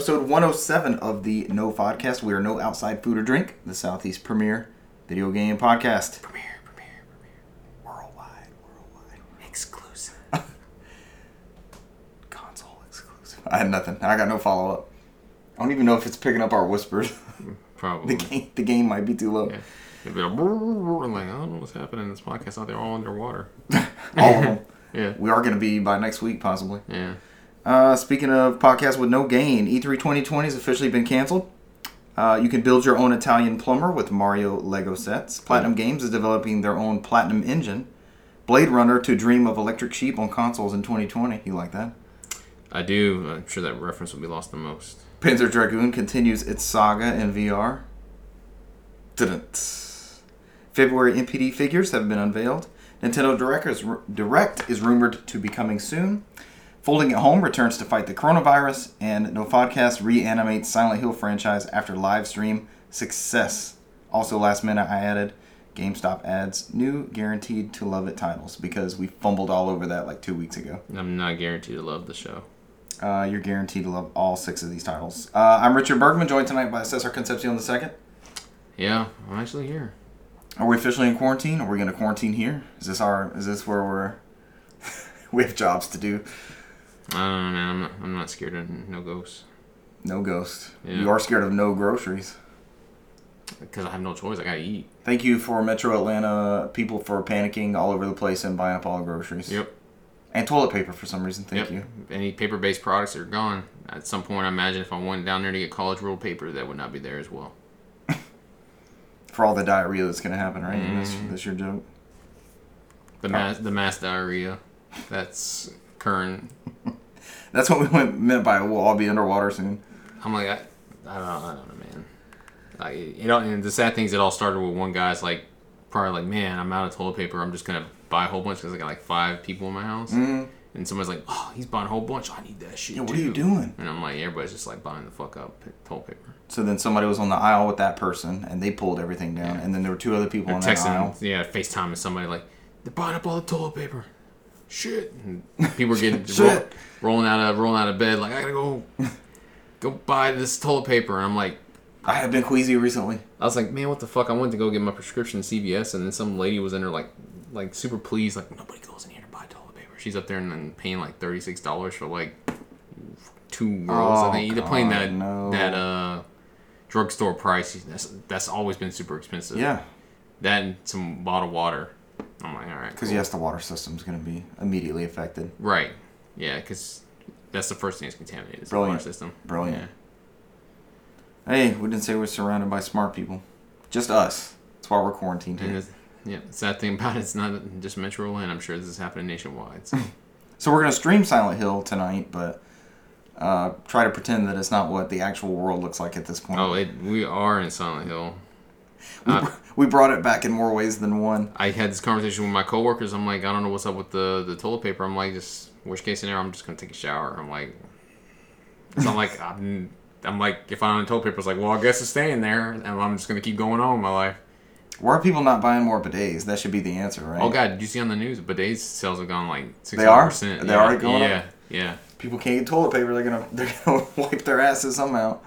episode 107 of the No Podcast. We are no outside food or drink, the Southeast premier video game podcast. Premiere, premiere, premiere. Worldwide, worldwide. Exclusive. Console exclusive. I had nothing. I got no follow up. I don't even know if it's picking up our whispers. Probably. the game the game might be too low. Yeah. It'd be like, like, I don't know what's happening in this podcast out there all underwater. All of them. Yeah. We are going to be by next week, possibly. Yeah. Uh, speaking of podcasts with no gain, E E3 2020 has officially been canceled. Uh, you can build your own Italian plumber with Mario Lego sets. Platinum Games is developing their own Platinum engine. Blade Runner to dream of electric sheep on consoles in 2020. You like that? I do. I'm sure that reference will be lost the most. Panzer Dragoon continues its saga in VR. Didn't. February NPD figures have been unveiled. Nintendo Direct is, Direct is rumored to be coming soon. Folding at Home returns to fight the coronavirus, and No Podcast reanimates Silent Hill franchise after live stream success. Also, last minute I added GameStop adds new guaranteed to love it titles because we fumbled all over that like two weeks ago. I'm not guaranteed to love the show. Uh, you're guaranteed to love all six of these titles. Uh, I'm Richard Bergman, joined tonight by Cesar Concepcion II. Yeah, I'm actually here. Are we officially in quarantine? Are we going to quarantine here? Is this our? Is this where we're? we have jobs to do. I don't know, man. I'm not, I'm not scared of no ghosts. No ghosts. Yeah. You are scared of no groceries. Because I have no choice. I gotta eat. Thank you for Metro Atlanta people for panicking all over the place and buying up all the groceries. Yep. And toilet paper for some reason. Thank yep. you. Any paper based products are gone. At some point, I imagine if I went down there to get college rolled paper, that would not be there as well. For all the diarrhea that's going to happen, right? That's, Mhm. that's your joke. The mass, the mass diarrhea. That's current. That's what we went, meant by we'll all be underwater soon. I'm like, I, I don't know, I don't know, man. Like, you know, and the sad thing is, it all started with one guy's like, probably like, man, I'm out of toilet paper. I'm just gonna buy a whole bunch because I got like five people in my house. Mm. And somebody's like, oh, he's buying a whole bunch. I need that shit. Yeah, what too. are you doing? And I'm like, everybody's just like buying the fuck up toilet paper. So then somebody was on the aisle with that person, and they pulled everything down. Yeah. And then there were two other people They're on that texting, aisle. yeah, FaceTime somebody like, they're buying up all the toilet paper. Shit. And people were getting roll, rolling out of rolling out of bed like, I gotta go, go buy this toilet paper. And I'm like. I have been queasy recently. I was like, man, what the fuck? I went to go get my prescription at CVS, and then some lady was in there, like, like super pleased, like nobody goes in here to buy toilet paper. She's up there and then paying like thirty six dollars for like two rolls. Oh, I think they're playing that no. that uh drugstore price. That's that's always been super expensive. Yeah, that and some bottled water. I'm like, all right, because cool. yes, the water system's going to be immediately affected. right, yeah, because that's the first thing that's contaminated. Is the Brilliant. water system. Brilliant. Yeah. Hey, we didn't say we're surrounded by smart people. Just us. That's why we're quarantined here. yeah, sad thing about it, it's not just Metro Atlanta. I'm sure this is happening nationwide. So. So we're going to stream Silent Hill tonight, but uh, try to pretend that it's not what the actual world looks like at this point. oh, it, we are in Silent Hill. We, uh, we brought it back in more ways than one. I had this conversation with my coworkers. I'm like, I don't know what's up with the the toilet paper. I'm like, just worst case scenario, I'm just gonna take a shower. I'm like, it's not like I'm. I'm like, if I don't have toilet paper, it's like, well, I guess it's staying there, and I'm just gonna keep going on with my life. Why are people not buying more bidets? That should be the answer, right? Oh God, did you see on the news? Bidets sales have gone like sixty are? percent. They're already going yeah, up? Yeah, People can't get toilet paper. They're gonna they're gonna wipe their asses somehow.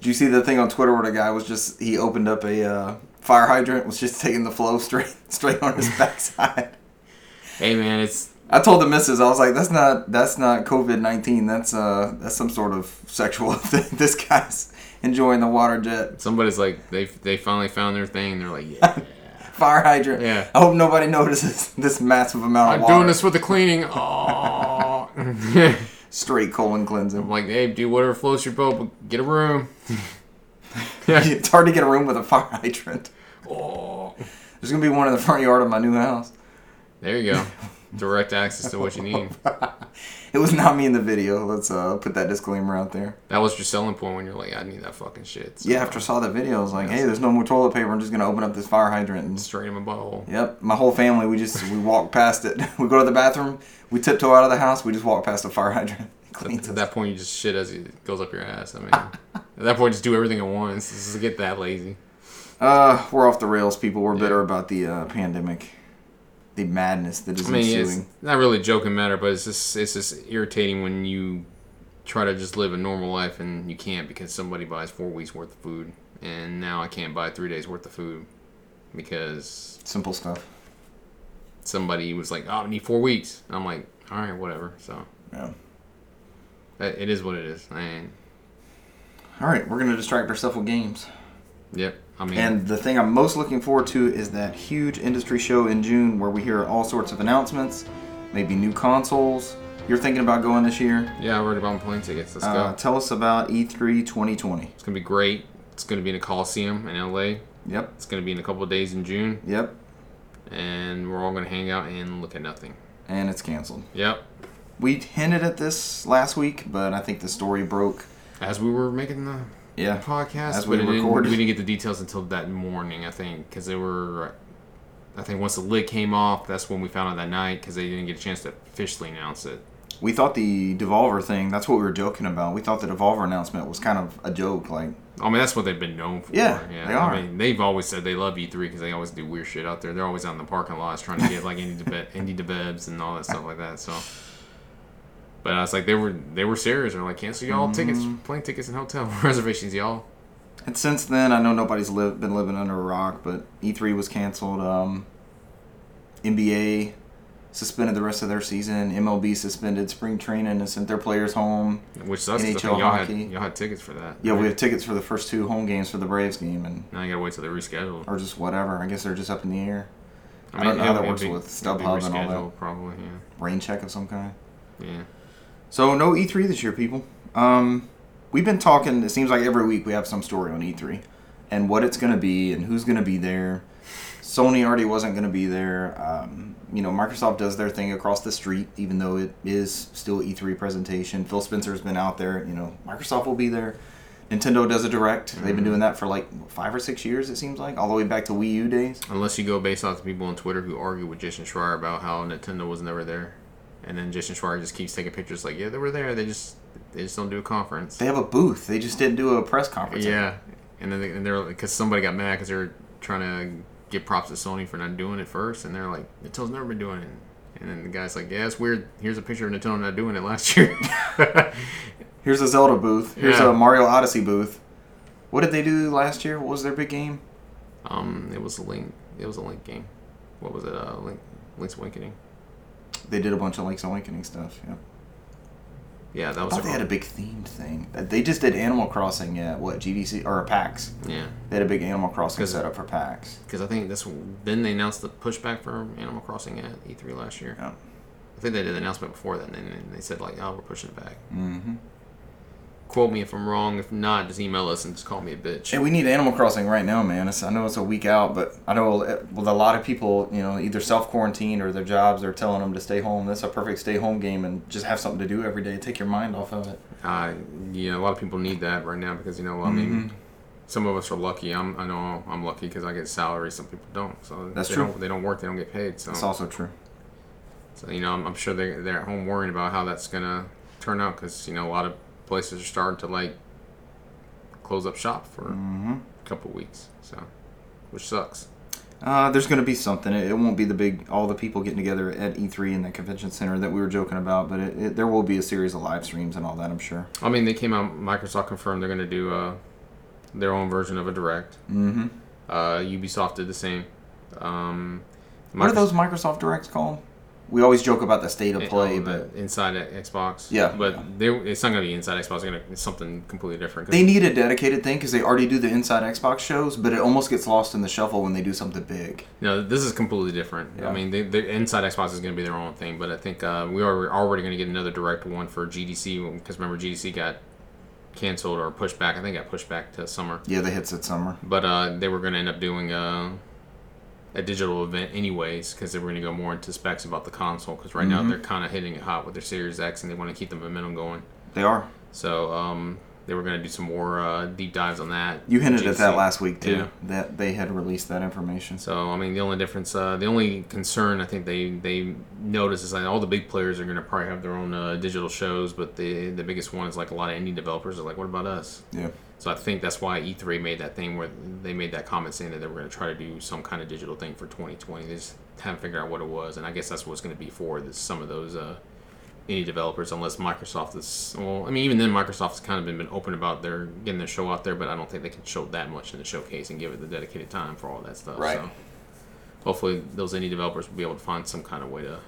Did you see the thing on Twitter where the guy was just he opened up a uh, fire hydrant was just taking the flow straight straight on his backside. Hey man, it's I told the missus, I was like, "That's not that's not COVID nineteen. That's uh that's some sort of sexual thing. This guy's enjoying the water jet somebody's like they they finally found their thing. and They're like, yeah, fire hydrant. Yeah. I hope nobody notices this massive amount of I'm water. doing this for the cleaning. Oh. Straight colon I'm like, hey, do whatever floats your boat, but get a room. yeah. it's hard to get a room with a fire hydrant. Oh. There's gonna be one in the front yard of my new house. There you go. Direct access to what you need. It was not me in the video. Let's uh put that disclaimer out there. That was your selling point when you're like, I need that fucking shit. So, Yeah, after I saw that video, I was like, "Hey, there's no more toilet paper. I'm just gonna open up this fire hydrant." And straight in my butthole. Yep, my whole family. We just we walk past it. We go to the bathroom. We tiptoe out of the house. We just walk past the fire hydrant. Cleans At that point, you just shit as it goes up your ass. I mean, at that point, just do everything at once. Just get that lazy. Uh, we're off the rails, people. We're bitter about the uh, pandemic, the madness that is I mean, ensuing. it's not really a joking matter, but it's just it's just irritating when you try to just live a normal life, and you can't because somebody buys four weeks worth of food, and now I can't buy three days worth of food because Simple stuff. somebody was like, "Oh, I need four weeks." And I'm like, "All right, whatever." So Yeah. it is what it is. And All right, we're gonna distract ourselves with games. yep, I mean, And the thing I'm most looking forward to is that huge industry show in June where we hear all sorts of announcements, maybe new consoles. You're thinking about going this year? yeah, I already bought plane tickets. Let's Uh, go. tell us about E E3 2020. It's gonna be great. It's gonna be in a Coliseum in LA. Yep, It's gonna be in a couple of days in June, yep, and we're all gonna hang out and look at nothing. and it's canceled. Yep. We hinted at this last week, but I think the story broke. As we were making the Yeah, podcast, As but we it didn't- we didn't get the details until that morning. I think because they were. I think once the lid came off, that's when we found out that night because they didn't get a chance to officially announce it. we thought the Devolver thing. That's what we were joking about. We thought the Devolver announcement was kind of a joke. Like, I mean, that's what they've been known for. Yeah, they are. I mean, they've always said they love E3 because they always do weird shit out there. They're always out in the parking lots trying to get like indie debe- indie debebs and all that stuff like that. So, but I was like, they were they were serious. They're like, cancel y'all tickets, Mm-hmm. plane tickets, and hotel reservations, y'all. And since then, I know nobody's li- been living under a rock, but E3 was canceled. Um, NBA suspended the rest of their season. MLB suspended spring training and sent their players home. Which sucks. I NHL y'all hockey. had y'all had tickets for that. Yeah, we right? have tickets for the first two home games for the Braves game, and Now you gotta wait till they reschedule. or just whatever. I guess they're just up in the air. I don't know how that works with StubHub and all that. Probably, Rain check of some kind. yeah. So no E3 this year, people. Um, we've been talking. It seems like every week we have some story on E3, and what it's going to be, and who's going to be there. Sony already wasn't going to be there. Um, you know, Microsoft does their thing across the street, even though it is still E3 presentation. Phil Spencer's been out there. You know, Microsoft will be there. Nintendo does a direct. They've been doing that for like five or six years. It seems like all the way back to Wii U days. Unless you go based off the people on Twitter who argue with Jason Schreier about how Nintendo was never there, and then Jason Schreier just keeps taking pictures like, yeah, they were there. They just they just don't do a conference. They have a booth. They just didn't do a press conference. Yeah, and then they, and they're because somebody got mad because they were trying to get props to Sony for not doing it first, and they're like, Nintendo's never been doing it. And then the guy's like, yeah, it's weird. Here's a picture of Nintendo not doing it last year. Here's a Zelda booth. Here's Yeah. a Mario Odyssey booth. What did they do last year? What was their big game? um, it was a link. It was a link game. What was it? Uh, link. Link's Awakening. They did a bunch of Link's Awakening stuff. Yeah. Yeah, that was. I thought they had a big themed thing. Uh, They just did Animal Crossing at what GDC or PAX. Yeah, They had a big Animal Crossing setup for PAX. because I think this. Then they announced the pushback for Animal Crossing at E3 last year. Yeah. I think they did the announcement before that, and then they said like, "Oh, we're pushing it back." Mm-hmm. Quote me if I'm wrong. If not, just email us and just call me a bitch. Hey, we need Animal Crossing right now, man. It's, I know it's a week out, but I know with a lot of people, you know, either self quarantine or their jobs are telling them to stay home. That's a perfect stay home game and just have something to do every day. Take your mind off of it. Uh, yeah, a lot of people need that right now because you know, I mean, Mhm. some of us are lucky. I'm, I know I'm lucky because I get salary. Some people don't. So That's they true. Don't, they don't work. They don't get paid. So, That's also true. so you know, I'm, I'm sure they they're at home worrying about how that's gonna turn out because you know a lot of places are starting to like close up shop for Mm-hmm. a couple weeks. So, which sucks. Uh, there's going to be something. It, it won't be the big, all the people getting together at E3 in the convention center that we were joking about, but it, it, there will be a series of live streams and all that, I'm sure. I mean, they came out. Microsoft confirmed they're gonna do uh, their own version of a direct. Mm-hmm. Uh, Ubisoft did the same. Um, What are those Microsoft Directs called? We always joke about the state of play, but inside Xbox. Yeah, but yeah. They, it's not gonna be inside Xbox. It's gonna it's something completely different. they need a dedicated thing because they already do the inside Xbox shows, but it almost gets lost in the shuffle when they do something big. no, this is completely different. Yeah. I mean, they, they, inside Xbox is gonna be their own thing. But I think uh, we are already gonna get another direct one for GDC because remember GDC got canceled or pushed back. I think got pushed back to summer. Yeah, they hits at summer. But uh, they were gonna end up doing uh, a digital event anyways because they were gonna go more into specs about the console because right now Mhm. they're kind of hitting it hot with their Series X and they want to keep the momentum going. They are. So um, they were going to do some more uh, deep dives on that. You hinted at that last week too. Yeah. That they had released that information. So I mean, the only difference, uh, the only concern I think they they notice is that all the big players are going to probably have their own uh, digital shows, but the the biggest one is like a lot of indie developers are like, what about us? Yeah. So I think that's why E3 made that thing where they made that comment saying that they were going to try to do some kind of digital thing for 2020. They just haven't figured out what it was, and I guess that's what it's going to be for. This, some of those uh, any developers unless Microsoft is. Well, I mean, even then, Microsoft's kind of been, been open about their getting their show out there, but I don't think they can show that much in the showcase and give it the dedicated time for all that stuff. Right. So hopefully, those indie developers will be able to find some kind of way to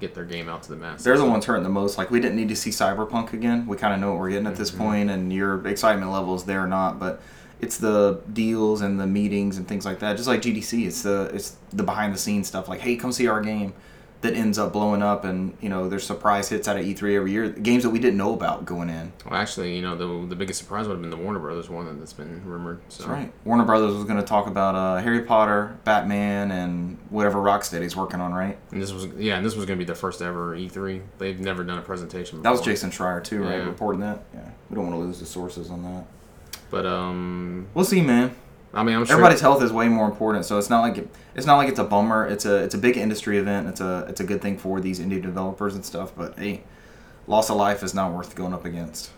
get their game out to the masses. They're the ones hurting the most. Like we didn't need to see Cyberpunk again. We kind of know what we're getting at this mm-hmm. point, and your excitement level is there or not. But it's the deals and the meetings and things like that. Just like GDC, it's the it's the behind the scenes stuff. Like, hey, come see our game. That ends up blowing up, and you know there's surprise hits out of E3 every year. Games that we didn't know about going in. Well, actually, you know, the the biggest surprise would have been the Warner Brothers one that's been rumored. So. That's right. Warner Brothers was going to talk about uh, Harry Potter, Batman, and whatever Rocksteady's working on, right? And this was yeah, and this was going to be the first ever E3. They've never done a presentation. Before. That was Jason Schreier too, right? Yeah. Reporting that. Yeah. We don't want to lose the sources on that. But um, We'll see, man. I mean, I'm sure Everybody's health is way more important, so it's not like it, it's not like it's a bummer. It's a it's a big industry event. It's a it's a good thing for these indie developers and stuff. But hey, loss of life is not worth going up against.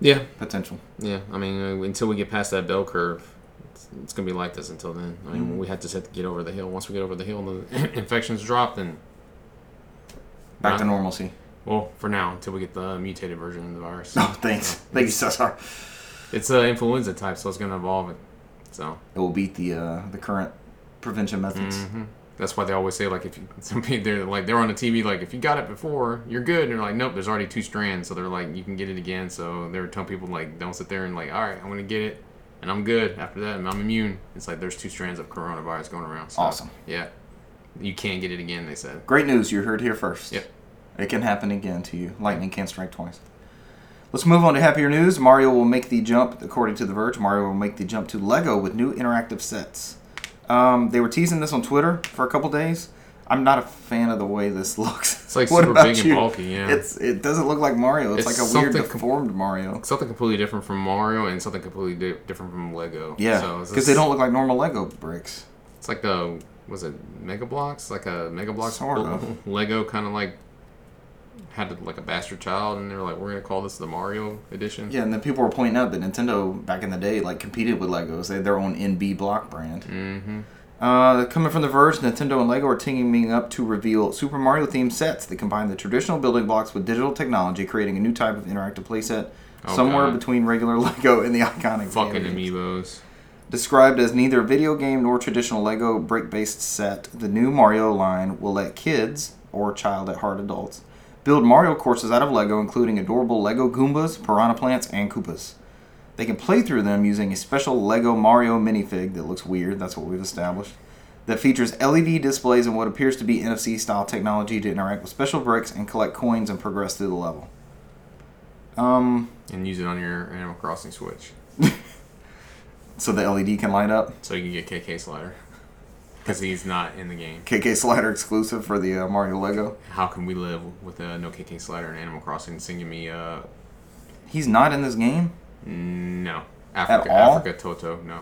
Yeah, Potential. yeah. I mean, uh, until we get past that bell curve, it's, it's gonna be like this until then. I mean, Mhm. we to have to get over the hill. Once we get over the hill, the infections drop, then Back Nah. to normalcy. well, for now, until we get the mutated version of the virus. Oh, thanks. Thank you, Cesar. It's uh, influenza type, so it's gonna evolve it. So It will beat the uh, the current prevention methods. hmm that's why they always say like if you some people they're like they're on the TV like if you got it before you're good and they're like nope there's already two strands so they're like you can get it again so they're telling people like don't sit there and like all right I'm gonna get it and I'm good after that and I'm immune it's like there's two strands of coronavirus going around so, Awesome. yeah you can't get it again they said Great news. You heard here first. Yep. It can happen again to you. Lightning can't strike twice. Let's move on to happier news. Mario will make the jump, according to The Verge, Mario will make the jump to Lego with new interactive sets. Um, they were teasing this on Twitter for a couple days. I'm not a fan of the way this looks. It's like What super about big and you? bulky, yeah. It's it doesn't look like Mario. It's, It's like a weird something com- deformed Mario. something completely different from Mario and something completely di- different from Lego Yeah, so because just- they don't look like normal Lego bricks. it's like a was it Mega Bloks like a Mega Bloks Sort of. Lego kind of like had like a bastard child and they were like we're gonna call this the Mario edition Yeah, and then people were pointing out that Nintendo back in the day like competed with Legos. They had their own NB block brand. mm-hmm Uh, coming from The Verge, Nintendo and LEGO are teaming up to reveal Super Mario themed sets that combine the traditional building blocks with digital technology, creating a new type of interactive playset Oh, somewhere God. between regular LEGO and the iconic fucking amiibos Described as neither a video game nor traditional LEGO brick based set, the new Mario line will let kids, or child at heart adults, build Mario courses out of LEGO, including adorable LEGO Goombas, Piranha Plants, and Koopas. They can play through them using a special LEGO Mario minifig that looks weird, that's what we've established, that features LED displays and what appears to be NFC style technology to interact with special bricks and collect coins and progress through the level. Um, and use it on your Animal Crossing Switch so the LED can light up. so you can get KK Slider because he's not in the game. KK Slider exclusive for the uh, Mario Lego. How can we live with uh, no KK Slider and Animal Crossing singing me uh He's not in this game. no Africa all? Africa Toto no.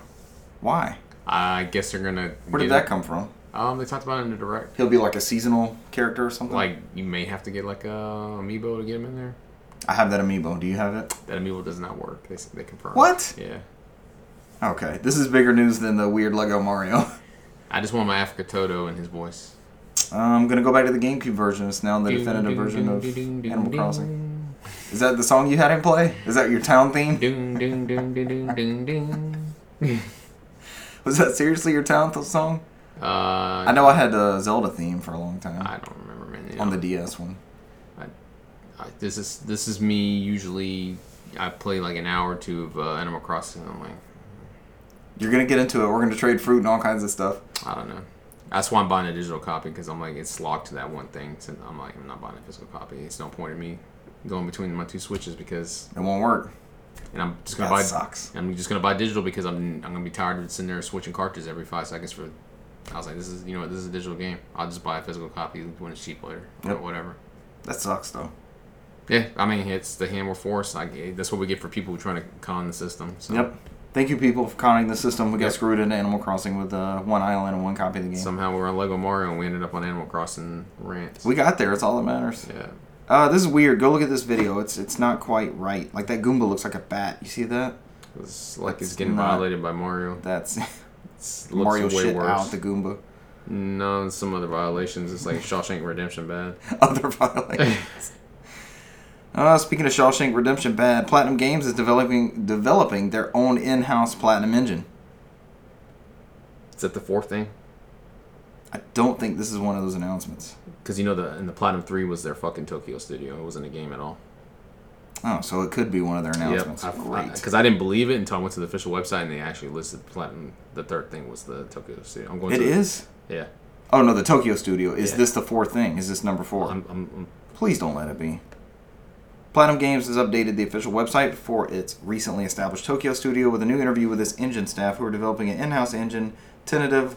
Why? I guess they're gonna. Where did that come from? Um, they talked about it in the direct. He'll be like a seasonal character or something. Like you may have to get like a amiibo to get him in there. I have that amiibo. Do you have it? That amiibo does not work. They they confirm. What? Yeah. Okay, this is bigger news than the weird Lego Mario. I just want my Africa Toto in his voice. I'm gonna go back to the GameCube version. It's now the definitive version of Animal Crossing. Is that the song you had him play? Is that your town theme? Was that seriously your town th- song? Uh, I know I had a Zelda theme for a long time I don't remember man. You on the DS one. I, this is this is me usually. I play like an hour or two of uh, Animal Crossing. I'm like, You're gonna get into it. We're gonna trade fruit and all kinds of stuff. I don't know. That's why I'm buying a digital copy because I'm like it's locked to that one thing. So I'm like I'm not buying a physical copy. It's no point in me going between my two switches because It won't work. and I'm just gonna That buy. sucks. I'm just gonna buy digital because I'm I'm gonna be tired of sitting there switching cartridges every five seconds for. I was like, this is you know what, this is a digital game. I'll just buy a physical copy when it's cheap later or Yep. whatever. That sucks though. Yeah, I mean it's the hammer force. I that's what we get for people who trying to con the system. So Yep. Thank you, people, for conning the system. We got Yep. screwed into Animal Crossing with uh, one island and one copy of the game. Somehow we're on Lego Mario and we ended up on Animal Crossing rants. we got there. It's all that matters. yeah. Uh, this is weird. Go look at this video. It's it's not quite right. Like that Goomba looks like a bat. You see that? It's like That's it's getting not- violated by Mario. That's It's, Mario shit worse. out the Goomba. No, some other violations. It's like Shawshank Redemption bad. Other violations. Uh, speaking of Shawshank Redemption, bad. Platinum Games is developing developing their own in-house Platinum engine. Is that the fourth thing? I don't think this is one of those announcements. Because you know the in the Platinum Three was their fucking Tokyo studio. It wasn't a game at all. Oh, so it could be one of their announcements. Great. Because I, didn't believe it until I went to the official website and they actually listed Platinum. The third thing was the Tokyo studio. I'm going. It to is. Yeah. Oh no, the Tokyo Studio. Is Yeah. this the fourth thing? Is this number 4 I'm, I'm, I'm Please don't let it be. Platinum Games has updated the official website for its recently established Tokyo studio with a new interview with its engine staff who are developing an in-house engine tentative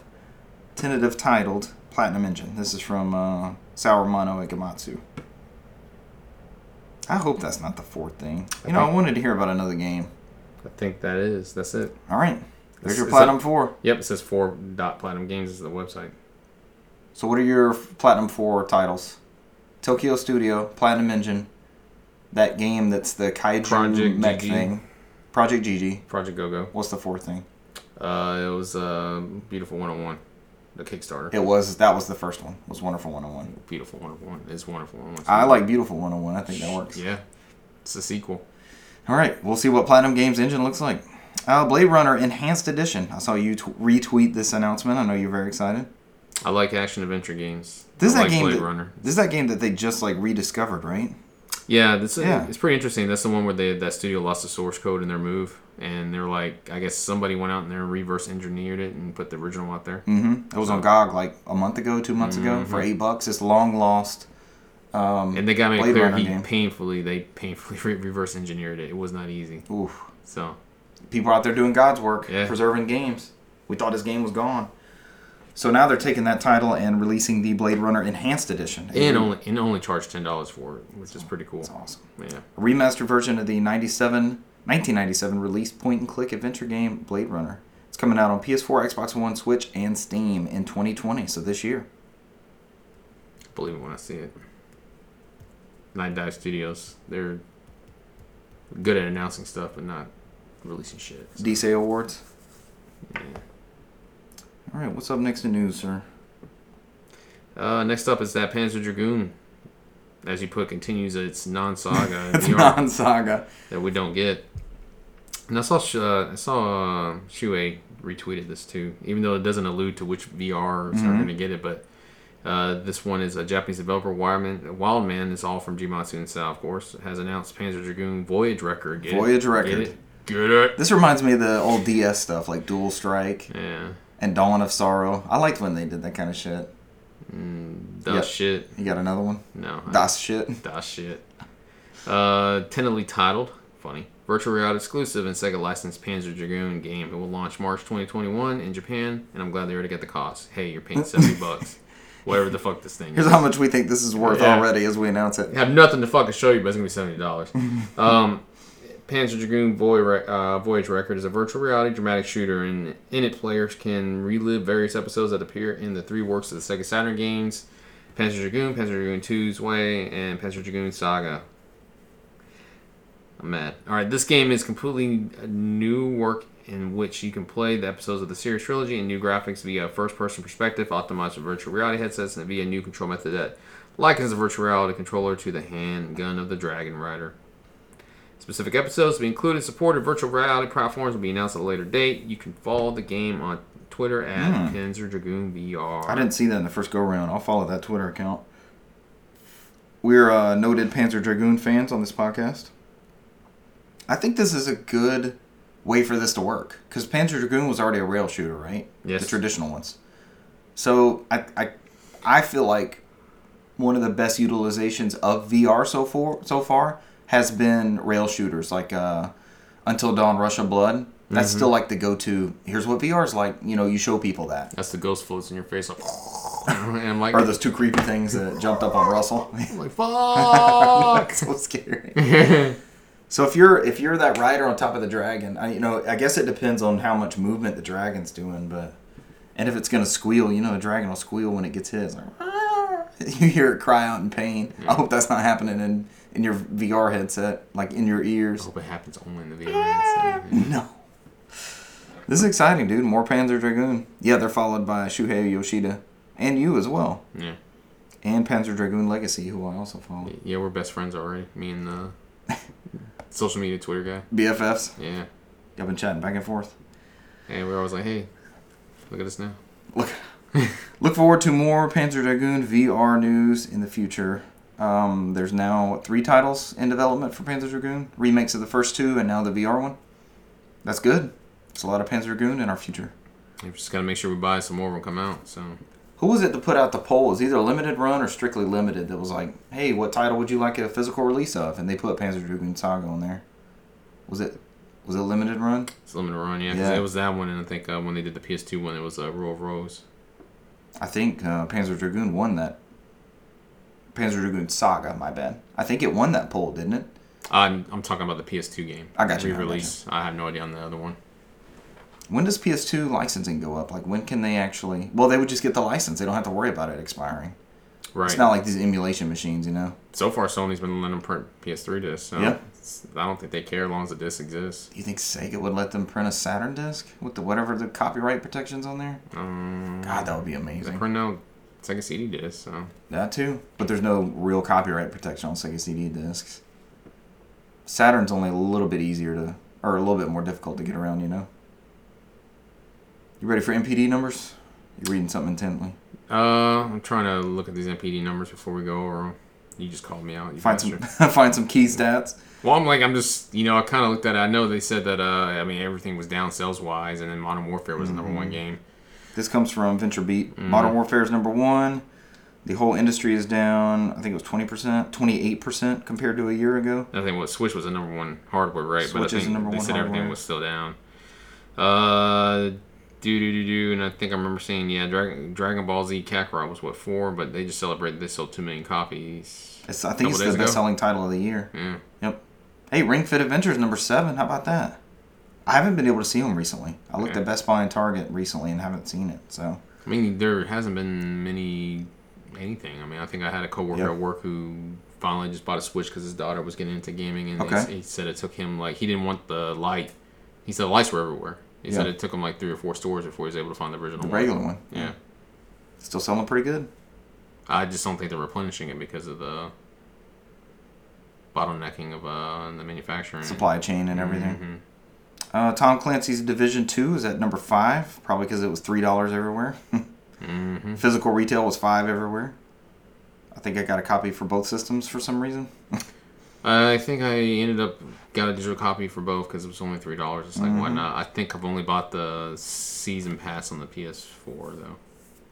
tentative titled Platinum Engine. This is from uh, Saurumano Gematsu. I hope that's not the fourth thing. You know, I wanted to hear about another game. I think that is. That's it. All right. There's your Platinum that- 4. Yep. It says four dot Platinum Games is the website. So what are your Platinum 4 titles? Tokyo Studio, Platinum Engine, that game that's the kaiju Project mech GG. thing. Project GG. Project Go Go. What's the fourth thing? Uh, it was uh, Beautiful 101, the Kickstarter. It was that was the first one. Was Wonderful 101. Beautiful 101 is Wonderful 101. I like Beautiful 101. I think that works. Yeah. It's a sequel. All right, we'll see what Platinum Games Engine looks like. Uh, Blade Runner Enhanced Edition. I saw you t- retweet this announcement. I know you're very excited. I like action adventure games. This is I that like game Blade that, Runner. This is that game that they just like rediscovered, right? Yeah, this is, Yeah. it's pretty interesting. That's the one where they that studio lost the source code in their move, and they're like, I guess somebody went out and they reverse engineered it and put the original out there. Mm-hmm. It was on GOG like a month ago, two months ago, for Mhm. eight bucks. It's long lost. Um, And they got me clear. Runner He game. painfully, they painfully re- reverse engineered it. It was not easy. oof. So People out there doing God's work, Yeah. preserving games. We thought this game was gone. So now they're taking that title and releasing the Blade Runner Enhanced Edition. And only and only charged ten dollars for it, which is pretty cool. That's awesome. Yeah. A remastered version of the 97, 1997 release point and click adventure game Blade Runner. It's coming out on PS4, Xbox One, Switch, and Steam in 2020, so this year. Believe it when I see it. Nightdive Studios, they're good at announcing stuff, but not releasing shit. So, Awards. yeah. All right, what's up next in news, sir? Uh, next up is that Panzer Dragoon, as you put, continues its non-saga It's VR non saga. that we don't get. And I saw uh, I saw uh, Shuhei retweeted this too, even though it doesn't allude to which VRs are Mhm. going to get it. But uh, this one is a Japanese developer. Wildman, Wildman is all from Gematsu and Sao, of course. Has announced Panzer Dragoon Voyage Record. Get it? Voyage Get Record. it? Get it? This reminds me of the old DS stuff, like Dual Strike Yeah. And Dawn of Sorrow. I liked when they did that kind of shit. Mm, that Yeah. shit. You got another one? No. I- shit. That shit. Uh, tentatively titled, funny, virtual reality exclusive and Sega licensed Panzer Dragoon game. It will launch March 2021 in Japan, and I'm glad they already got the cost. Hey, you're paying 70 bucks, whatever the fuck this thing Here's is. how much we think this is worth Yeah. already as we announce it. I have nothing to fucking show you, but it's gonna be seventy dollars. um, Panzer Dragoon Voy- uh, Voyage Record is a virtual reality dramatic shooter, and in it, players can relive various episodes that appear in the three works of the Sega Saturn games: Panzer Dragoon, Panzer Dragoon 2 Zwei, and Panzer Dragoon Saga. I'm mad. All right, this game is completely a new work in which you can play the episodes of the series trilogy in new graphics via a first-person perspective, optimized with virtual reality headsets, and via a new control method that likens the virtual reality controller to the handgun of the Dragon Rider. Specific episodes to be included supported virtual reality platforms will be announced at a later date. You can follow the game on Twitter at Hmm. Panzer Dragoon VR. I didn't see that in the first go round. I'll follow that Twitter account. We're uh, noted Panzer Dragoon fans on this podcast. I think this is a good way for this to work because Panzer Dragoon was already a rail shooter, right? Yes. The traditional ones. So I, I, I feel like one of the best utilizations of VR so far so far has been rail shooters like uh, Until Dawn, Rush of Blood. That's Mhm. still like the go-to. Here's what VR is like. You know, you show people that. That's the ghost floats in your face. Like, and I'm like, Or those two creepy things that jumped up on Russell. I'm like fuck. so scary. So if you're if you're that rider on top of the dragon, I, you know, I guess it depends on how much movement the dragon's doing, but and if it's gonna squeal, you know, the dragon will squeal when it gets hit. Like, you hear it cry out in pain. I hope that's not happening in in your VR headset, like in your ears. I hope it happens only in the VR. Ah, headset. No. This is exciting, dude. More Panzer Dragoon. Yeah, they're followed by Shuhei Yoshida and you as well. Yeah. and Panzer Dragoon Legacy, who I also follow. Yeah, we're best friends already. Me and the social media Twitter guy. BFFs. Yeah. Y'all been chatting back and forth. And we're always like, hey, look at us now. Look, look forward to more Panzer Dragoon VR news in the future. Um, there's now three titles in development for Panzer Dragoon, remakes of the first two, and now the VR one. That's good. It's a lot of Panzer Dragoon in our future. We just gotta make sure we buy some more of them come out. So Who was it to put out the poll? It was either a limited run or strictly limited. That was like, hey, what title would you like a physical release of? And they put Panzer Dragoon Saga on there. Was it was it limited run? it's limited run, yeah. Yeah. it was that one, and I think uh, when they did the PS2 one, it was uh, Rule of Rose. I think uh, Panzer Dragoon won that. Panzer Dragoon Saga, my bad. I think it won that poll, didn't it? I'm, I'm talking about the PS2 game. I got you, I got Re-release. I have no idea on the other one. When does PS2 licensing go up? Like, when can they actually? Well, they would just get the license. They don't have to worry about it expiring. Right. It's not like these emulation machines, you know. so far, Sony's been letting them print PS3 discs. So Yeah. I don't think they care as long as the disc exists. Do you think Sega would let them print a Saturn disc with the whatever the copyright protections on there? Um, God, that would be they amazing. print out Sega CD discs, so That too, but there's no real copyright protection on Sega CD discs. Saturn's only a little bit easier to, or a little bit more difficult to get around, you know. You ready for NPD numbers? You're reading something intently? Uh, I'm trying to look at these NPD numbers before we go over 'em. You just called me out. You Find bastard. some, find some key stats. Well, I'm like, I'm just, you know, I kind of looked at it. I know they said that, uh, I mean, everything was down sales wise, and then Modern Warfare was the number Mm-hmm. one game. This comes from VentureBeat. Mm-hmm. Modern Warfare is number one. The whole industry is down. I think it was twenty percent, twenty eight percent compared to a year ago. I think what Switch was the number one hardware, right? Switch but I is the think number they one said everything hardware. was still down. Uh, do do do do, and I think I remember saying, yeah, Dragon Dragon Ball Z Kakarot was what four, but they just celebrated they sold two million copies. It's, I think it's the best selling title of the year. Yeah, Yep. Hey, Ring Fit Adventure is number seven. How about that? I haven't been able to see them recently. I looked Yeah. at Best Buy and Target recently and haven't seen it. So I mean, there hasn't been many anything. I mean, I think I had a coworker Yep. at work who finally just bought a Switch because his daughter was getting into gaming, and Okay. he, he said it took him like he didn't want the light. He said the lights were everywhere. He said it took him like three or four stores before he was able to find the original the one. regular one, Yeah. still selling pretty good. I just don't think they're replenishing it because of the bottlenecking of uh, the manufacturing. Supply chain and everything. Mhm. Uh, Tom Clancy's Division Two is at number five, probably because it was three dollars everywhere. Mhm. Physical retail was five everywhere. I think I got a copy for both systems for some reason. I think I ended up got a digital copy for both because it was only three dollars. It's like why Mm-hmm. not? I think I've only bought the season pass on the PS4 though.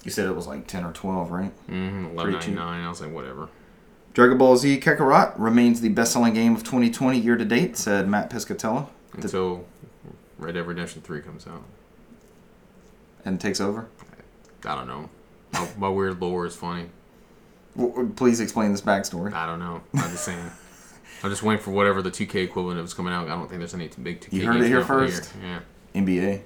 You said it was like ten or twelve, right? Mm-hmm, Eleven ninety nine. I was like, whatever. Dragon Ball Z Kakarot remains the best-selling game of 2020 year to date, said Matt Piscatella, Until Red Dead Redemption Three comes out. and takes over. I don't know. My, my weird lore is funny. W- Please explain this backstory. I don't know. I'm just saying. I'm just waiting for whatever the 2K equivalent is coming out. I don't think there's any big 2K. You heard it here out for the first. year. NBA.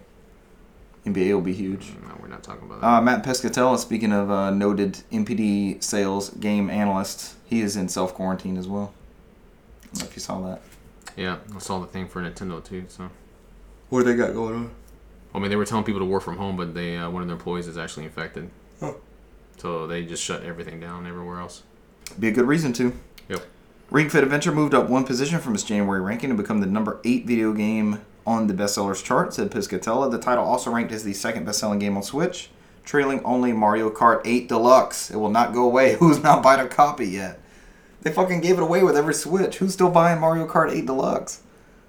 NBA will be huge. No, we're not talking about that. Uh, Matt Piscatella, speaking of uh, noted NPD sales game analyst, he is in self quarantine as well. I don't know if you saw that. yeah, I saw the thing for Nintendo too. So, What they got going on? I mean, they were telling people to work from home, but they uh, one of their employees is actually infected. Oh. So they just shut everything down everywhere else. Be a good reason to. Yep. Ring Fit Adventure moved up one position from its January ranking to become the number eight video game on the bestsellers chart, said Piscatella. The title also ranked as the second best-selling game on Switch, trailing only Mario Kart 8 Deluxe. It will not go away. Who's not buying a copy yet? They fucking gave it away with every Switch. Who's still buying Mario Kart 8 Deluxe?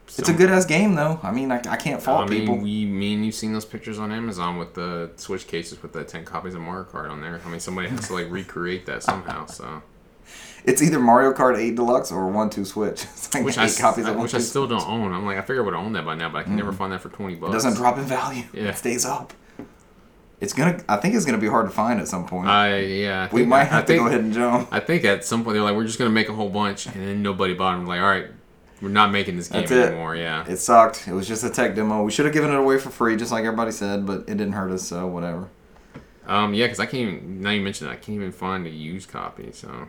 It's a good ass game though. I mean, I, I can't fault I mean, people. we, me and you've seen those pictures on Amazon with the Switch cases with the ten copies of Mario Kart on there. I mean, somebody has to like recreate that somehow. So, It's either Mario Kart 8 Deluxe or One Two Switch. It's like which eight I, copies of One which I still Switch. don't own. I'm like, I figure I would own that by now, but I can never mm-hmm. find that for twenty bucks. It doesn't drop in value. Yeah. It stays up. It's gonna. I think it's gonna be hard to find at some point. I yeah. I we think- might I have to think, go ahead and jump. I think at some point they're like, we're just gonna make a whole bunch, and then nobody bought them. Like, all right, we're not making this game That's it. anymore. Yeah. It sucked. It was just a tech demo. We should have given it away for free, just like everybody said, but it didn't hurt us, so whatever. Um. Yeah, because I can't even. Now you mentioned it, I can't even find a used copy. So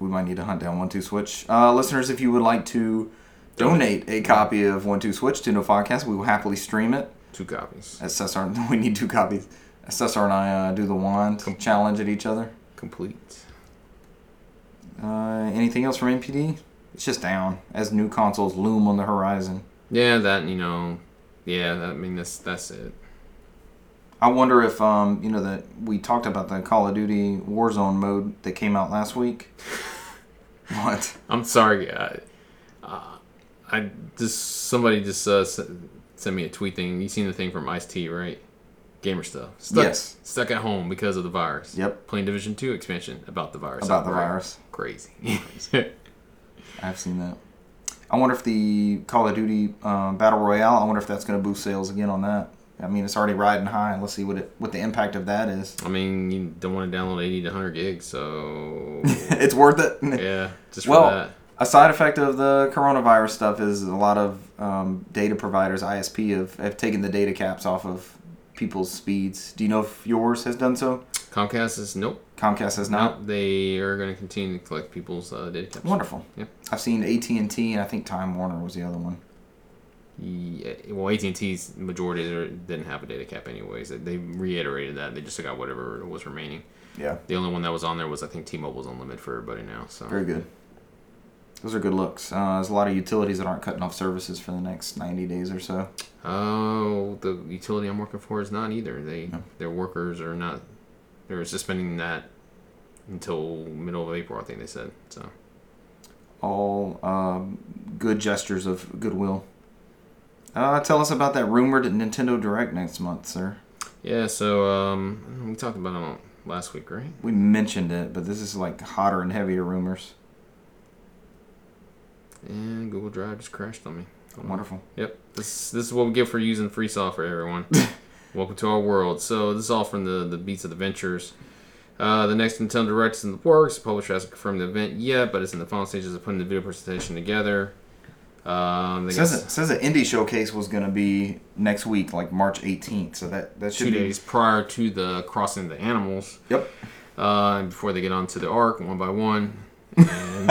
We might need to hunt down One Two Switch. Uh, listeners, if you would like to donate a copy of One Two Switch to No Podcast, we will happily stream it. two copies. As Cesar, we need two copies. As Cesar and I uh, do the wand challenge at each other. Complete. Uh, anything else from NPD? It's just down as new consoles loom on the horizon. Yeah, that you know, yeah. That, I mean, that's that's it. I wonder if um, you know that we talked about the Call of Duty Warzone mode that came out last week. what? I'm sorry. I, uh, I just somebody just uh, s- sent me a tweet thing. You seen the thing from Ice T, right? Gamer stuff. Stuck, Yes. Stuck at home because of the virus. Yep. Playing Division Two expansion about the virus. About the virus. Crazy. I've seen that. I wonder if the Call of Duty um, Battle Royale. I wonder if that's going to boost sales again on that. I mean, it's already riding high. Let's see what it what the impact of that is. I mean, you don't want to download 80 to 100 gigs, so it's worth it. yeah, just for Well, that. a side effect of the coronavirus stuff is a lot of um, data providers, ISP, have, have taken the data caps off of people's speeds. Do you know if yours has done so? Comcast is nope. Comcast has not. Nope. They are going to continue to collect people's uh, data caps. Wonderful. Yep. I've seen AT and T, and I think Time Warner was the other one. Yeah, well, AT and T's majority didn't have a data cap anyways. They- They reiterated that. They just took out whatever was remaining. Yeah, The only one that was on there was I think T-Mobile's unlimited for everybody now. So very good. Those are good looks. Uh, there's a lot of utilities that aren't cutting off services for the next 90 days or so. Oh, the utility I'm working for is not either. They No. their workers are not. They're suspending that until middle of April, I think they said. So All um, good gestures of goodwill. Uh, tell us about that rumored Nintendo Direct next month, sir. yeah, so um, we talked about it last week, right? We mentioned it, but this is like hotter and heavier rumors. And Google Drive just crashed on me. Wonderful. Yep. This this is what we get for using free software, everyone. Welcome to our world. So this is all from the the Beats of the Ventures. Uh, the next Nintendo Direct is in the works. The publisher hasn't confirmed the event yet, but it's in the final stages of putting the video presentation together. Um, they It got says it says the indie showcase was gonna be next week, like March 18th. So that that should two be days prior to the crossing the animals. Yep. Uh, and before they get onto the arc one by one, and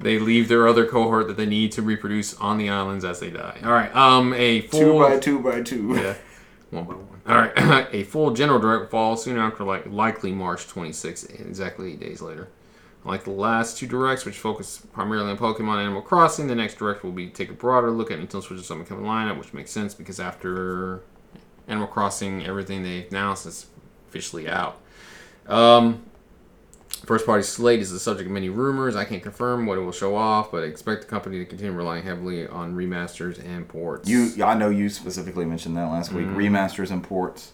they leave their other cohort that they need to reproduce on the islands as they die. All right. Um, a full two by two by two. Yeah. One by one. All right. a full general direct fall soon after, like likely March 26th, exactly eight days later. Like the last two directs, which focus primarily on Pokemon and Animal Crossing, the next direct will be take a broader look at Nintendo Switch's upcoming lineup, which makes sense because after Animal Crossing, everything they've announced is officially out. Um, first party slate is the subject of many rumors. I can't confirm what it will show off, but I expect the company to continue relying heavily on remasters and ports. You, I know you specifically mentioned that last week. Mm-hmm. Remasters and ports.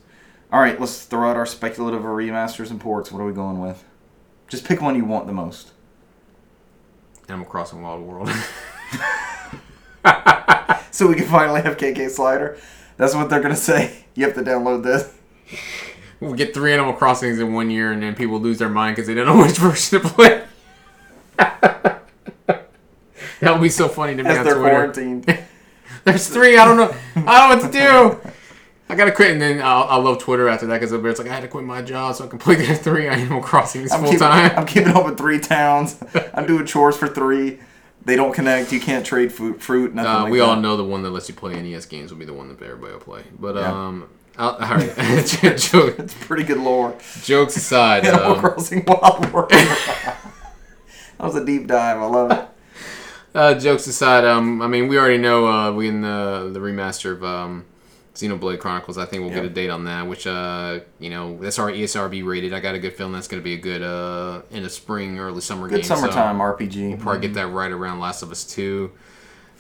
All right, let's throw out our speculative remasters and ports. What are we going with? Just pick one you want the most. Animal Crossing Wild World. So we can finally have KK Slider. That's what they're gonna say. You have to download this. we get three Animal Crossings in one year, and then people lose their mind because they don't know which version to play. that would be so funny to me As on they're Twitter. quarantined. There's three. I don't know. I don't know what to do. I gotta quit, and then I'll, I love Twitter after that because it's like I had to quit my job so I can play the three Animal Crossings I'm full keeping, time. I'm keeping up with three towns. I'm doing chores for three. They don't connect. You can't trade fruit. Fruit. Nothing Uh, like we that. all know the one that lets you play NES games will be the one that everybody will play. But Yeah. um, I'll, all right. Joke, It's pretty good lore. jokes aside, Animal um, Crossing Wild World. that was a deep dive. I love it. Uh, jokes aside, um, I mean, we already know uh, we in the the remaster of um, Xenoblade Chronicles. I think we'll get a date on that, which uh, you know, that's our ESRB rated. I got a good feeling that's going to be a good uh, in the spring, early summer Good game. so summertime RPG. probably get that right around Last of Us Two.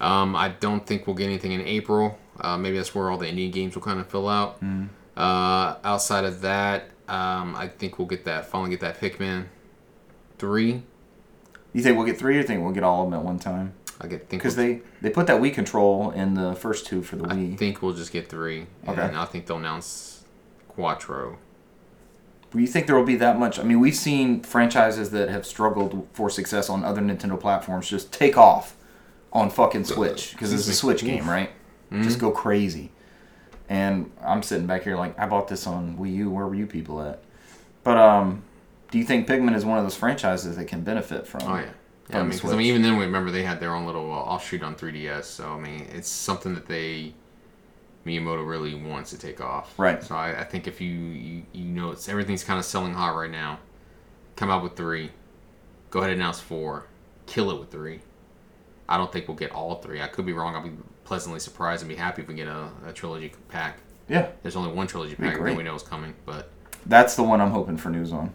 Um, I don't think we'll get anything in April. Uh, maybe that's where all the indie games will kind of fill out. Mm. Uh, outside of that, um, I think we'll get that finally get that Pikmin three. You think we'll get three, or you think we'll get all of them at one time? I get think Because we'll- they they put that Wii control in the first two for the I Wii. I think we'll just get three. Okay. And I think they'll announce Quattro. Do you think there will be that much? I mean, we've seen franchises that have struggled for success on other Nintendo platforms just take off on fucking Switch because it's a. Switch game, right? Just Mm-hmm. go crazy. And I'm sitting back here like, I bought this on Wii U. Where were you people at? But um, do you think Pikmin is one of those franchises that can benefit from? Oh yeah. Yeah, I mean, I mean, even then, remember they had their own little uh, offshoot on 3DS. So I mean, it's something that they Miyamoto really wants to take off. Right. So I, I think if you you, you know it's everything's kind of selling hot right now, come out with three, go ahead and announce four, kill it with three. I don't think we'll get all three. I could be wrong. I'll be pleasantly surprised and be happy if we get a, a trilogy pack. Yeah, There's only one trilogy pack that we know is coming, but that's the one I'm hoping for news on.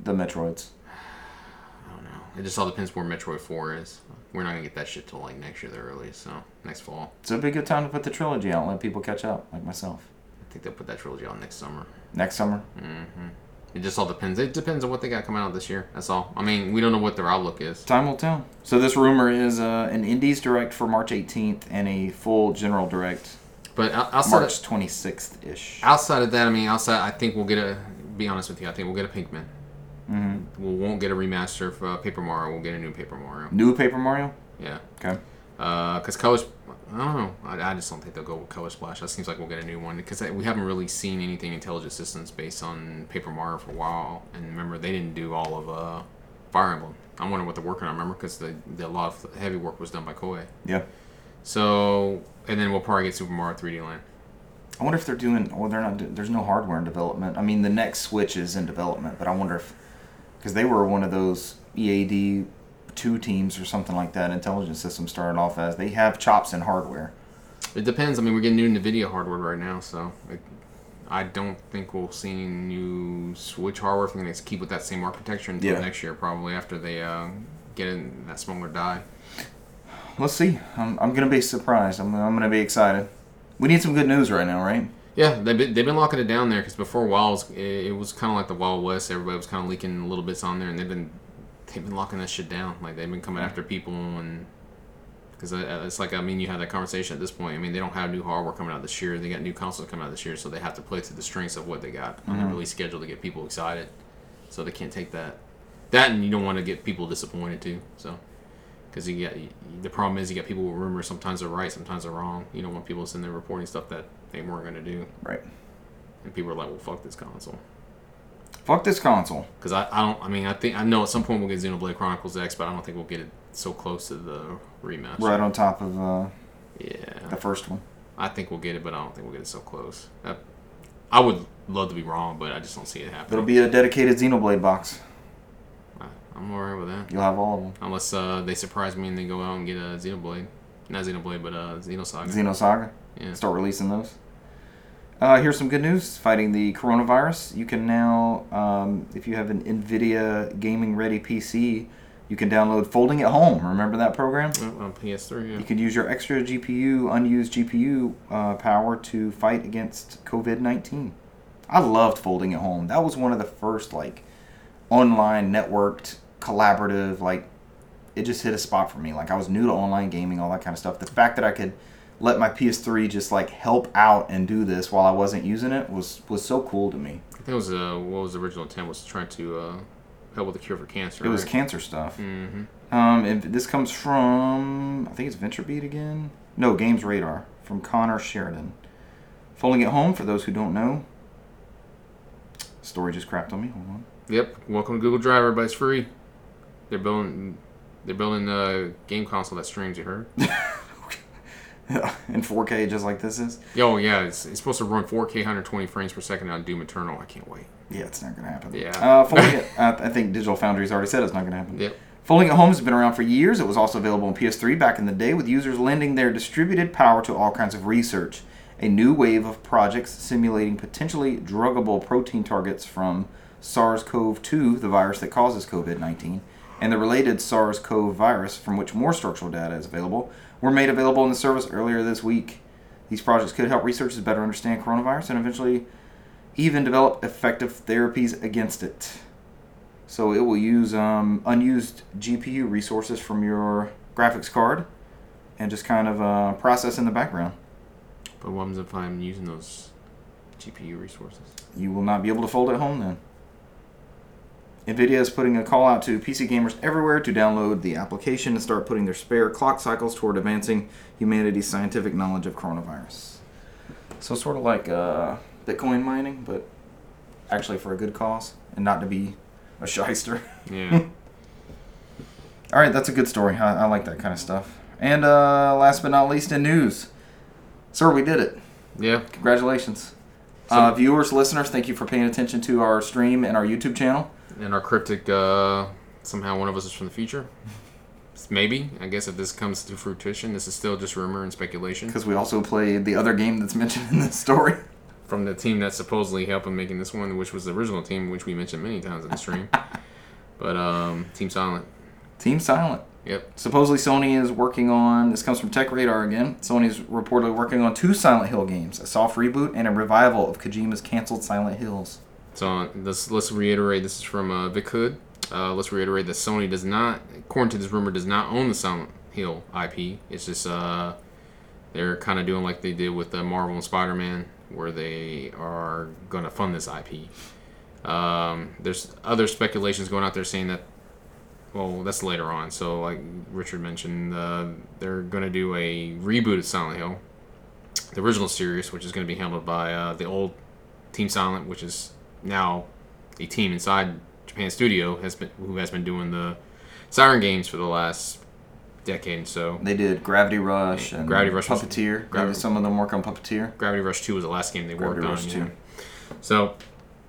The Metroids. I don't know. It just all depends where Metroid 4 is. We're not gonna get that shit till like next year, the earliest. So next fall. So it'd be a good time to put the trilogy out and let people catch up, like myself. I think they'll put that trilogy out next summer. Next summer. hmm It just all depends. It depends on what they got coming out this year. That's all. I mean, we don't know what their outlook is. Time will tell. So this rumor is uh, an Indies direct for March 18th and a full general direct But outside March 26th ish. outside of that, I mean, outside, I think we'll get a. Be honest with you, I think we'll get a Pikmin. Mm-hmm. We won't get a remaster of uh, Paper Mario. We'll get a new Paper Mario. New Paper Mario. Yeah. Okay. Because Color, I don't know. I, I just don't think they'll go with Color Splash. That seems like we'll get a new one because we haven't really seen anything Intelligent Systems based on Paper Mario for a while. And remember, they didn't do all of uh, Fire Emblem. I'm wondering what they're working on. Remember, because the, the a lot of heavy work was done by Koei. Yeah. So, and then we'll probably get Super Mario 3D Land. I wonder if they're doing. Well, they're not. There's no hardware in development. I mean, the next Switch is in development, but I wonder if because they were one of those EAD two teams or something like that. Intelligence Systems started off as they have chops in hardware. It depends. I mean, we're getting new NVIDIA hardware right now, so it, I don't think we'll see any new Switch hardware. I think they keep with that same architecture until Yeah. next year, probably after they uh, get in that smaller die. Let's see. I'm, I'm gonna be surprised. I'm, I'm gonna be excited. We need some good news right now, right? Yeah, they've been, they've been locking it down there because before a while it was, it was kind of like the Wild West. Everybody was kind of leaking little bits on there, and they've been they've been locking that shit down. Like they've been coming after people and because uh, uh, it's like I mean you have that conversation at this point. I mean they don't have new hardware coming out this year. They got new consoles coming out this year, so they have to play to the strengths of what they got on mm-hmm. their release schedule to get people excited. So they can't take that that, and you don't want to get people disappointed too. So. Because you get the problem is you got people with rumors. Sometimes they're right, sometimes they're wrong. You don't want people sitting there reporting stuff that they weren't going to do. Right. And people are like, well, fuck this console. Fuck this console. Because I, I don't, I mean, I think, I know at some point we'll get Xenoblade Chronicles X, but I don't think we'll get it so close to the rematch. Right on top of uh, Yeah. the first one. I think we'll get it, but I don't think we'll get it so close. I, I would love to be wrong, but I just don't see it happening. It'll be a dedicated Xenoblade box. I, I'm alright with that. You'll have all of them. Unless uh, they surprise me and they go out and get a Xenoblade. Not Xenoblade, but uh, Xenosaga. Xenosaga. yeah. Start releasing those. Uh, here's some good news. Fighting the coronavirus, you can now, um, if you have an NVIDIA gaming ready PC, you can download Folding at Home. Remember that program? Oh, on PS3, yeah. You could use your extra GPU, unused GPU uh, power to fight against COVID 19. I loved Folding at Home. That was one of the first, like, online, networked, collaborative, like, it just hit a spot for me. Like, I was new to online gaming, all that kind of stuff. The fact that I could let my PS3 just, like, help out and do this while I wasn't using it was, was so cool to me. I think it was, uh, what was the original intent was trying to uh, help with the cure for cancer. It was cancer stuff. Mm-hmm. Um, and this comes from I think it's VentureBeat again. No, Games Radar from Connor Sheridan. Folding at Home for those who don't know. Story just crapped on me. Hold on. Yep. Welcome to Google Drive. Everybody's free. They're building. They're building a game console that streams. You heard? In 4K, just like this is. Yo, yeah. It's, it's supposed to run 4K, 120 frames per second on Doom Eternal. I can't wait. Yeah, it's not gonna happen. Yeah. Uh, folding it. I think Digital Foundry's already said it's not gonna happen. Yep. Folding at Home has been around for years. It was also available on PS3 back in the day, with users lending their distributed power to all kinds of research. A new wave of projects simulating potentially druggable protein targets from SARS CoV 2, the virus that causes COVID 19, and the related SARS CoV virus, from which more structural data is available, were made available in the service earlier this week. These projects could help researchers better understand coronavirus and eventually even develop effective therapies against it. So it will use um, unused GPU resources from your graphics card and just kind of uh, process in the background. But what happens if I'm using those GPU resources? You will not be able to fold at home then. NVIDIA is putting a call out to PC gamers everywhere to download the application and start putting their spare clock cycles toward advancing humanity's scientific knowledge of coronavirus. So, sort of like uh, Bitcoin mining, but actually for a good cause and not to be a shyster. Yeah. All right, that's a good story. I, I like that kind of stuff. And uh, last but not least, in news, sir, we did it. yeah. Congratulations, uh, viewers, listeners. Thank you for paying attention to our stream and our YouTube channel. And our cryptic uh, somehow one of us is from the future. Maybe. I guess if this comes to fruition, this is still just rumor and speculation Because we also played the other game that's mentioned in this story. from the team that supposedly helping making this one, which was the original team, which we mentioned many times in the stream. but um, Team Silent. Team Silent. Yep. Supposedly Sony is working on this comes from Tech Radar again. Sony's reportedly working on two Silent Hill games, a soft reboot and a revival of Kojima's canceled Silent Hills. So let's let's reiterate. This is from uh, Vic Hood. Uh, let's reiterate that Sony does not, according to this rumor, does not own the Silent Hill IP. It's just uh, they're kind of doing like they did with uh, Marvel and Spider Man, where they are going to fund this IP. Um, there's other speculations going out there saying that. Well, that's later on. So, like Richard mentioned, uh, they're going to do a reboot of Silent Hill, the original series, which is going to be handled by uh, the old Team Silent, which is now a team inside Japan Studio has been who has been doing the Siren games for the last decade so. They did Gravity Rush and Gravity Rush was- Puppeteer. Gravi- Maybe some of them work on Puppeteer. Gravity Rush 2 was the last game they worked Gravity on. Rush yeah. So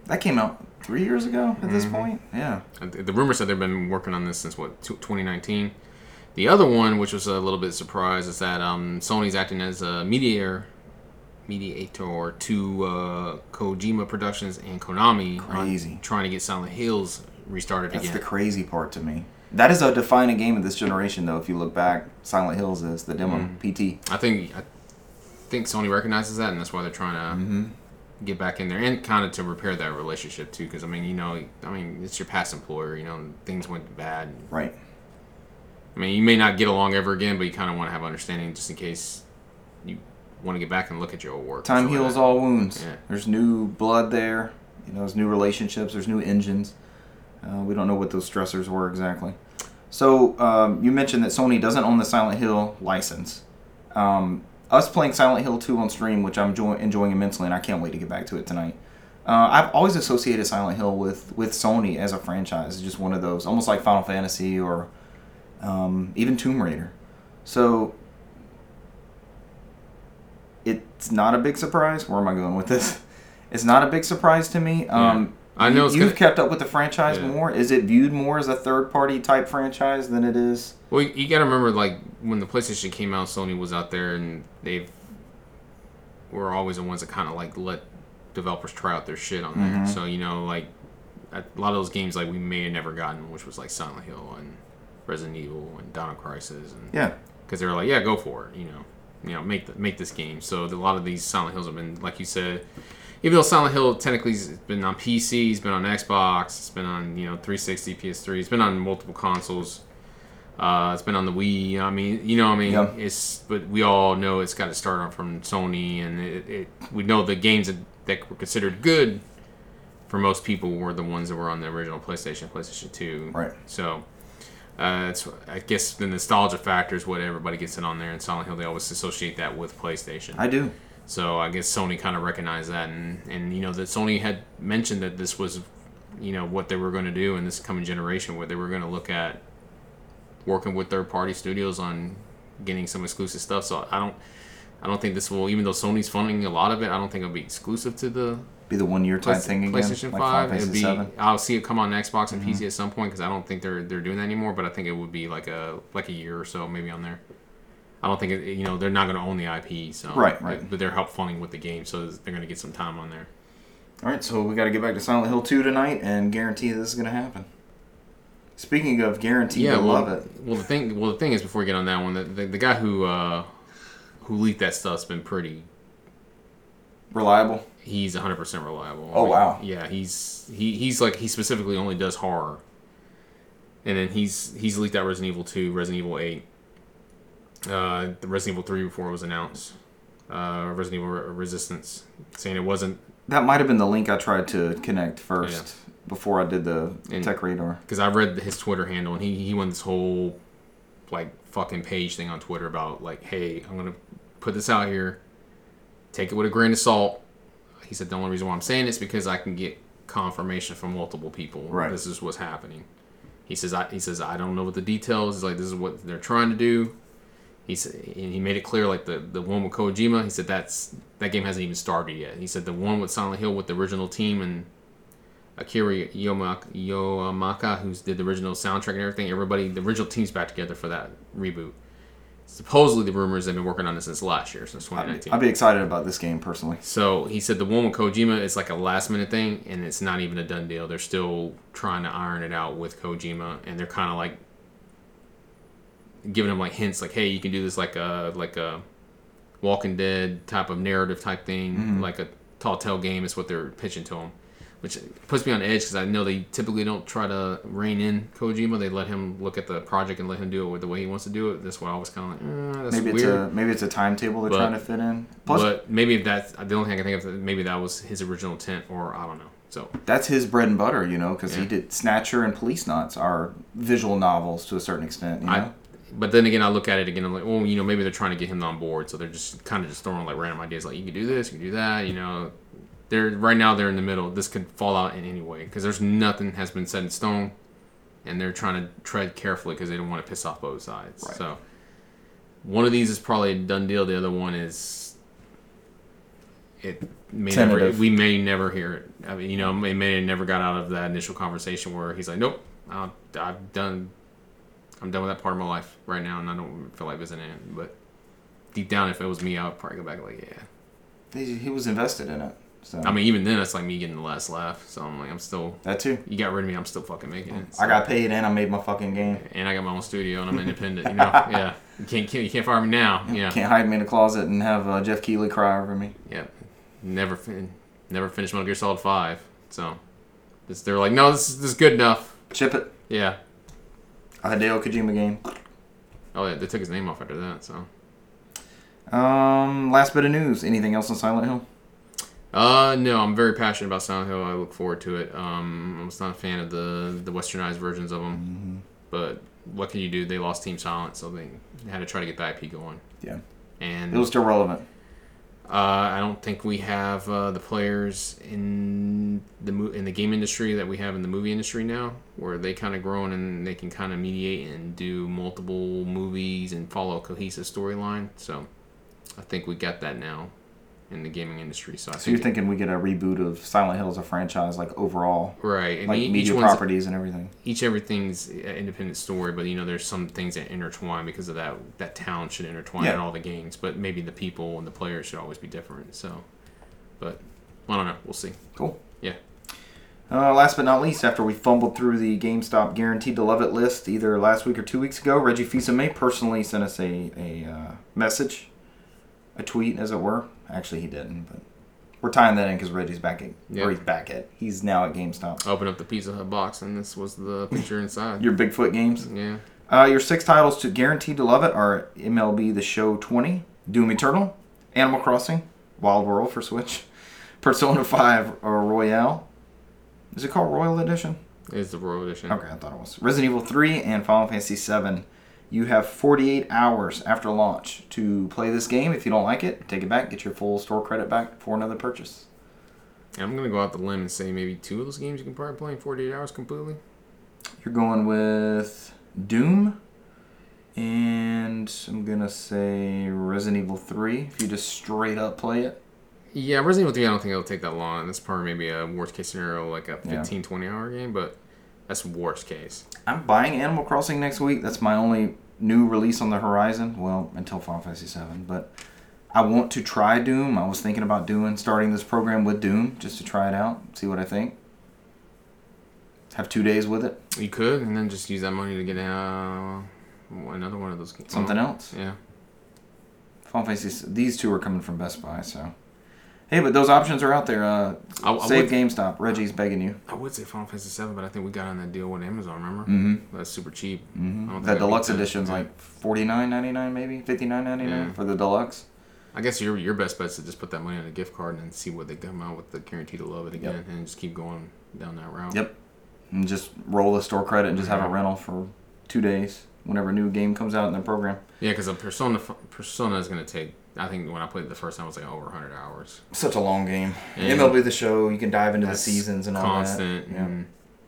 That came out three years ago at Mm-hmm. this point. Yeah. uh, the rumor said they've been working on this since what 2019. The other one, which was a little bit surprised, is that um, Sony's acting as a mediator, mediator to uh, Kojima Productions and Konami, Crazy. trying to get Silent Hills restarted That's again. That's the crazy part to me. That is a defining game of this generation, though. If you look back, Silent Hills is the demo Mm-hmm. PT. I think I think Sony recognizes that, and that's why they're trying to Mm-hmm. get back in there and kind of to repair that relationship too. Because I mean, you know, I mean, it's your past employer. You know, things went bad. Right. I mean, you may not get along ever again, but you kind of want to have understanding just in case you want to get back and look at your old work. Time Stuff like heals all wounds. Yeah. There's new blood there. You know, there's new relationships. There's new engines. Uh, we don't know what those stressors were exactly. So um, you mentioned that Sony doesn't own the Silent Hill license. Um, us playing Silent Hill 2 on stream, which I'm enjoy- enjoying immensely, and I can't wait to get back to it tonight. Uh, I've always associated Silent Hill with, with Sony as a franchise. It's just one of those, almost like Final Fantasy or um, even Tomb Raider. So it's not a big surprise. Where am I going with this? It's not a big surprise to me. Um, I know you, you've gonna- kept up with the franchise Yeah. more. Is it viewed more as a third party type franchise than it is? Well, you, got to remember, like when the PlayStation came out, Sony was out there, and they've were always the ones that kind of like let developers try out their shit on there. So you know, like a lot of those games, like we may have never gotten, which was like Silent Hill and Resident Evil and Dino Crisis, and Yeah. because they were like, yeah, go for it, you know, you know, make the, make this game. So the, a lot of these Silent Hills have been, like you said, even though Silent Hill technically has been on PC, it's been on Xbox, it's been on you know 360, PS3, it's been on multiple consoles. Uh, it's been on the Wii. I mean, you know, I mean, Yeah. it's but we all know it's got to start on from Sony, and it, it we know the games that, that were considered good for most people were the ones that were on the original PlayStation, PlayStation Two. Right. So uh, it's I guess the nostalgia factor is what everybody gets in on there. And Silent Hill, they always associate that with PlayStation. I do. So I guess Sony kind of recognized that, and and you know that Sony had mentioned that this was, you know, what they were going to do in this coming generation, where they were going to look at working with third party studios on getting some exclusive stuff. So I don't. I don't think this will, even though Sony's funding a lot of it, I don't think it'll be exclusive to the Be the one year type Play- thing again. PlayStation like Five. Fantasy be. VII. I'll see it come on Xbox and PC at some point because I don't think they're they're doing that anymore. But I think it would be like a like a year or so maybe on there. I don't think it, you know they're not going to own the IP. So Right, right. But they're help funding with the game, so they're going to get some time on there. All right, so we got to get back to Silent Hill 2 tonight and guarantee this is going to happen. Speaking of guarantee, yeah, well, love it, well the thing well the thing is before we get on that one, the, the, the guy who uh, who leaked that stuff's been pretty reliable. He's 100% reliable. Oh, wow. Yeah, he's he, he's like he specifically only does horror. And then he's he's leaked out Resident Evil 2, Resident Evil 8. Uh, the Resident Evil 3 before it was announced. Uh, Resident Evil Re- Resistance saying it wasn't That might have been the link I tried to connect first before I did the And- tech radar. because I read his Twitter handle and he he went this whole like fucking page thing on Twitter about like, hey, I'm gonna put this out here, take it with a grain of salt. He said the only reason why I'm saying this because I can get confirmation from multiple people. Right. This is what's happening. He says I he says I don't know what the details. He's like this is what they're trying to do. He said and he made it clear like the the one with Kojima. He said that's that game hasn't even started yet. He said the one with Silent Hill with the original team and Akira Yamaoka, Yamaoka, who's did the original soundtrack and everything. Everybody, the original team's back together for that reboot. Supposedly, the rumors they've been working on this since last year, since I'd, 2019. I'd be excited about this game personally. So he said the one with Kojima is like a last minute thing, and it's not even a done deal. They're still trying to iron it out with Kojima, and they're kind of like giving him like hints, like, "Hey, you can do this like a like a Walking Dead type of narrative type thing, mm-hmm. like a Telltale game." Is what they're pitching to him, which puts me on edge because I know they typically don't try to rein in Kojima. They let him look at the project and let him do it with the way he wants to do it. That's why I was kind of like, eh, "That's Maybe weird." it's a maybe it's a timetable they're But- trying to fit in. Plus, but maybe if that's the only thing I can think of. Maybe that was his original intent, or I don't know. So that's his bread and butter, you know, because he did Snatcher and Policenauts are visual novels to a certain extent. You know, I, but then again, I look at it again. I'm like, well, you know, maybe they're trying to get him on board, so they're just kind of just throwing like random ideas, like you can do this, you can do that. You know, they're right now they're in the middle. This could fall out in any way because there's nothing has been set in stone, and they're trying to tread carefully because they don't want to piss off both sides. Right. So one of these is probably a done deal. The other one is it may never. We may never hear it. I mean, you know, it may have never got out of that initial conversation where he's like, "Nope, i I've done. I'm done with that part of my life right now, and I don't feel like visiting it." But deep down, if it was me, I would probably go back like, "Yeah." he, he was invested in it. So I mean, even then, it's like me getting the last laugh. So I'm like, I'm still. that too. You got rid of me. I'm still fucking making it. I got paid and I made my fucking game. and I got my own studio, and I'm independent. You know, yeah. You can't, you can't fire me now. Yeah. You can't hide me in a closet and have uh, Geoff Keighley cry over me. Yeah, never fin- never finished Metal Gear Solid Five. So it's, they're like, no, this is, this is good enough. Chip it. Yeah. A Hideo Kojima game. Oh, yeah, they took his name off after that. So Um, last bit of news. Anything else on Silent Hill? Uh, no, I'm very passionate about Silent Hill. I look forward to it. Um, I was not a fan of the the westernized versions of them, but what can you do? They lost Team Silent, so they had to try to get the IP going. Yeah. And It was still relevant. Uh, I don't think we have uh, the players in the mo- in the game industry that we have in the movie industry now, where they kind of grown and they can kind of mediate and do multiple movies and follow a cohesive storyline. So, I think we got that now in the gaming industry. So I So you're think thinking we get a reboot of Silent Hill as a franchise, like overall, right, and like e- each media properties and everything. each everything's an independent story, but you know there's some things that intertwine because of that that town should intertwine Yeah. in all the games, but maybe the people and the players should always be different. So, but I don't know. We'll see. Cool. Yeah. Uh, last but not least, after we fumbled through the GameStop guaranteed to love it list either last week or two weeks ago, Reggie Fils-Aimé personally sent us a, a uh, message, a tweet, as it were. Actually, he didn't, but we're tying that in because Reggie's back at, or he's back at, he's now at GameStop. Open up the Pizza Hut box and this was the picture inside. Your Bigfoot games. yeah. Uh, your six titles to guaranteed to love it are MLB The Show 20, Doom Eternal, Animal Crossing, Wild World for Switch, Persona 5 or Royale. Is it called Royal Edition? It's the Royal Edition. Okay, I thought it was. Resident Evil 3 and Final Fantasy 7. You have 48 hours after launch to play this game. If you don't like it, take it back, get your full store credit back for another purchase. I'm gonna go out the limb and say maybe two of those games you can probably play in 48 hours completely. You're going with Doom and I'm going to say Resident Evil 3 if you just straight up play it. Yeah, Resident Evil 3, I don't think it'll take that long. That's probably maybe a worst case scenario, like a Yeah. 15, 20 hour game, but that's worst case. I'm buying Animal Crossing next week. That's my only new release on the horizon. Well, until Final Fantasy 7, but I want to try Doom. I was thinking about doing starting this program with Doom just to try it out, see what I think. Have two days with it. You could, and then just use that money to get uh, another one of those games. Something else. Yeah. Final Fantasy. These two are coming from Best Buy, so. Hey, but those options are out there. Uh, I- I save would- GameStop. Reggie's begging you. I would say Final Fantasy 7, but I think we got on that deal with Amazon, remember? Mm-hmm. That's super cheap. Mm-hmm. don't The deluxe beat that. edition's Yeah. like forty nine ninety nine, maybe fifty nine ninety nine Yeah. for the deluxe. I guess your your best bet is to just put that money on a gift card and see what they come out with the guarantee to love it again, and just keep going down that route. Yep. And just roll the store credit and just have a rental for two days whenever a new game comes out in the program. Yeah, because a Persona Persona is gonna take. I think when I played it the first time, it was like over 100 hours. Such a long game. And MLB the show, you can dive into the seasons and all constant. that. Yeah. and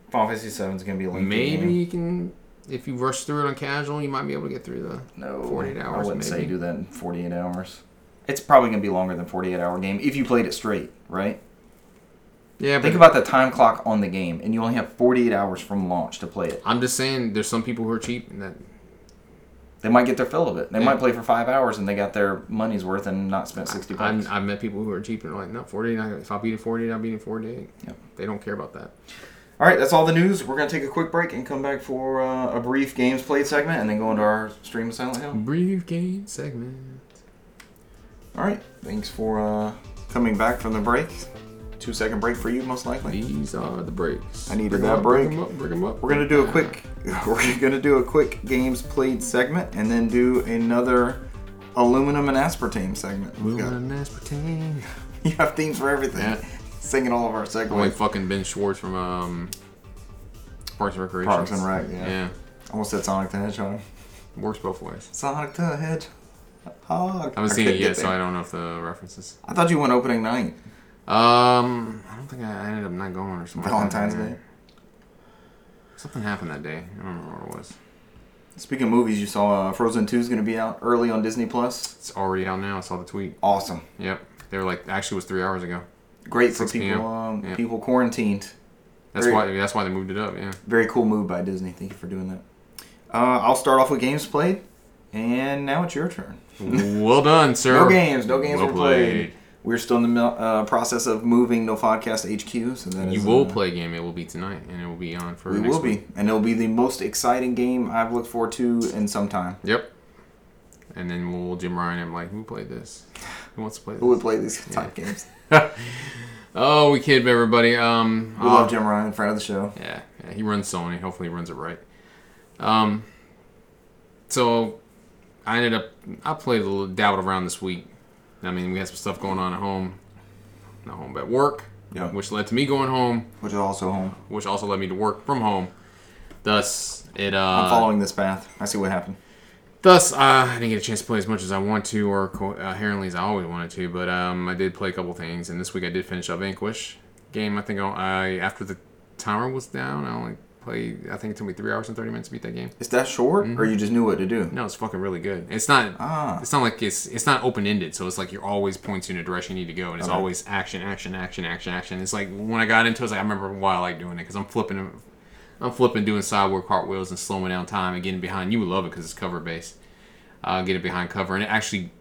Final Fantasy Seven is gonna be a lengthy maybe game. you can, if you rush through it on casual, you might be able to get through the. No, 48 hours. I wouldn't say maybe. do that in forty eight hours. It's probably gonna be longer than forty eight hour game if you played it straight, right? Yeah, but Think about the time clock on the game, and you only have 48 hours from launch to play it. I'm just saying, there's some people who are cheap and that They might get their fill of it. They Yeah. might play for five hours and they got their money's worth and not spent 60 bucks. I'm, I've met people who are cheap and are like, no, 48. I- If I beat it forty, I'll beat it 48. Yep. They don't care about that. All right, that's all the news. We're gonna take a quick break and come back for uh, a brief games played segment, and then go into our stream of Silent Hill. Brief game segment. All right, thanks for uh, coming back from the break. Two second break for you, most likely. These are the breaks. I needed Bring that up, break. Bring 'em up, bring 'em up. We're gonna do a quick. We're gonna do a quick games played segment, and then do another aluminum and aspartame segment. Moving and aspartame. you have themes for everything. Yeah. Singing all of our I'm like fucking Ben Schwartz from um, Parks and Recreation. Parks and Rec, yeah. Yeah. Almost said Sonic the Hedgehog. Works both ways. Sonic the Hedgehog. I haven't seen it yet, so I don't know if the references. I thought you went opening night. Um, I don't think I, I ended up not going or something. Valentine's Day. Something happened that day. I don't remember what it was. Speaking of movies, you saw uh, Frozen 2 is going to be out early on Disney Plus. It's already out now. I saw the tweet. Awesome. Yep. They were like, actually, it was three hours ago. Great for people um, Yeah. people quarantined. That's Very- why. That's why they moved it up. Yeah. Very cool move by Disney. Thank you for doing that. Uh, I'll start off with games played, and now it's your turn. well done, sir. No games, no games Well were played. We're still in the uh, process of moving No Podcast HQ, so that You is, will uh, play a game. It will be tonight, and it will be on for We will be, and it'll be the most exciting game I've looked forward to in some time. Yep. And then we'll Jim Ryan. I'm like, who played this? Who wants to play this? Who would play these type games? oh, we kid everybody. Um, We love Jim Ryan, friend of the show. Yeah, yeah, he runs Sony. Hopefully, he runs it right. Um, so I ended up I played a little dabbled around this week. I mean, we had some stuff going on at home, not home, but at work, Yeah. which led to me going home, Which is also home. which also led me to work from home. Thus, it uh, I'm following this path. I see what happened. Thus, uh, I didn't get a chance to play as much as I want to, or co- uh, inherently as I always wanted to. But um, I did play a couple things, and this week I did finish up Vanquish game. I think I, I after the timer was down, I only played. I think it took me three hours and thirty minutes to beat that game. Is that short, or you just knew what to do? No, it's fucking really good. It's not. Ah. It's not like it's. It's not open ended, so it's like you're always pointing in a direction you need to go, and it's Okay. always action, action, action, action, action. It's like when I got into it, it's like I remember why I like doing it because I'm flipping. I'm flipping, doing sideward cartwheels and slowing down time and getting behind. You would love it because it's cover based. Uh, get it behind cover, and it actually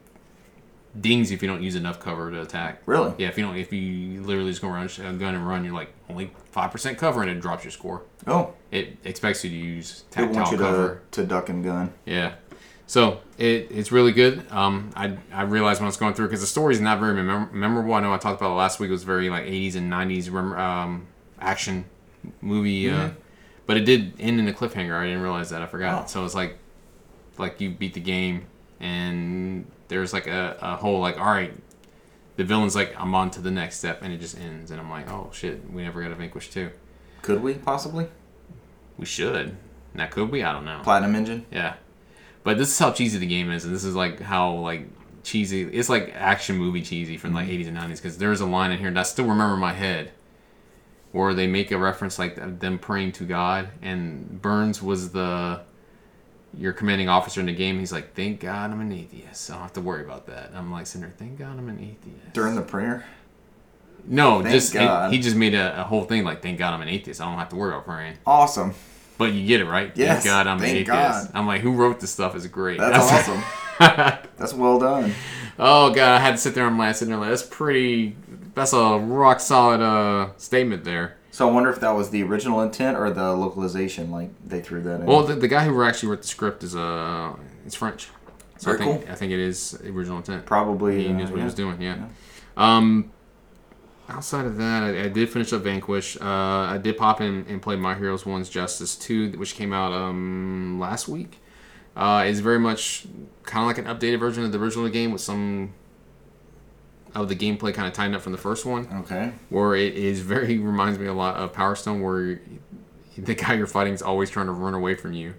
dings if you don't use enough cover to attack. Really? Yeah, if you don't, if you literally just go around uh, gun and run, you're like only five percent cover, and it drops your score. Oh, It expects you to use tactile you cover. to, to duck and gun. Yeah. So it, it's really good. Um, I, I realized when I was going through because the story's not very mem- memorable. I know I talked about it last week. It was very like 80s and 90s rem- um, action movie, uh, but it did end in a cliffhanger. I didn't realize that. I forgot. Oh. So it's like like you beat the game and there's like a, a whole like all right. The villain's like I'm on to the next step and it just ends and I'm like oh shit we never got a Vanquish two. Could we possibly? We should. Now could we? I don't know. Platinum Engine? Yeah. But this is how cheesy the game is, and this is like how like cheesy. It's like action movie cheesy from like mm-hmm. 80s and 90s because there's a line in here that I still remember in my head where they make a reference like them praying to God, and Burns was the your commanding officer in the game. He's like, "Thank God I'm an atheist. I don't have to worry about that." I'm like sitting there, "Thank God I'm an atheist." During the prayer? no, Thank just God. he just made a, a whole thing like, "Thank God I'm an atheist. I don't have to worry about praying." Awesome. But you get it right. Yes, Thank God I'm thank an atheist. God. I'm like, who wrote this stuff is great. That's awesome. That's well done. Oh god, I had to sit there and laugh, sitting there like that's pretty. That's a rock solid uh, statement there. So I wonder if that was the original intent or the localization, like they threw that in. Well, the, the guy who actually wrote the script is uh, it's French. So Very I think cool. I think it is the original intent. Probably. He uh, knows what yeah. he was doing. Yeah. Um. Outside of that, I, I did finish up Vanquish. Uh, I did pop in and play My Heroes One's Justice Two, which came out um last week. Uh, it's very much kind of like an updated version of the original game with some of the gameplay kind of tightened up from the first one. Okay. where it is very reminds me a lot of Power Stone, where the guy you're fighting is always trying to run away from you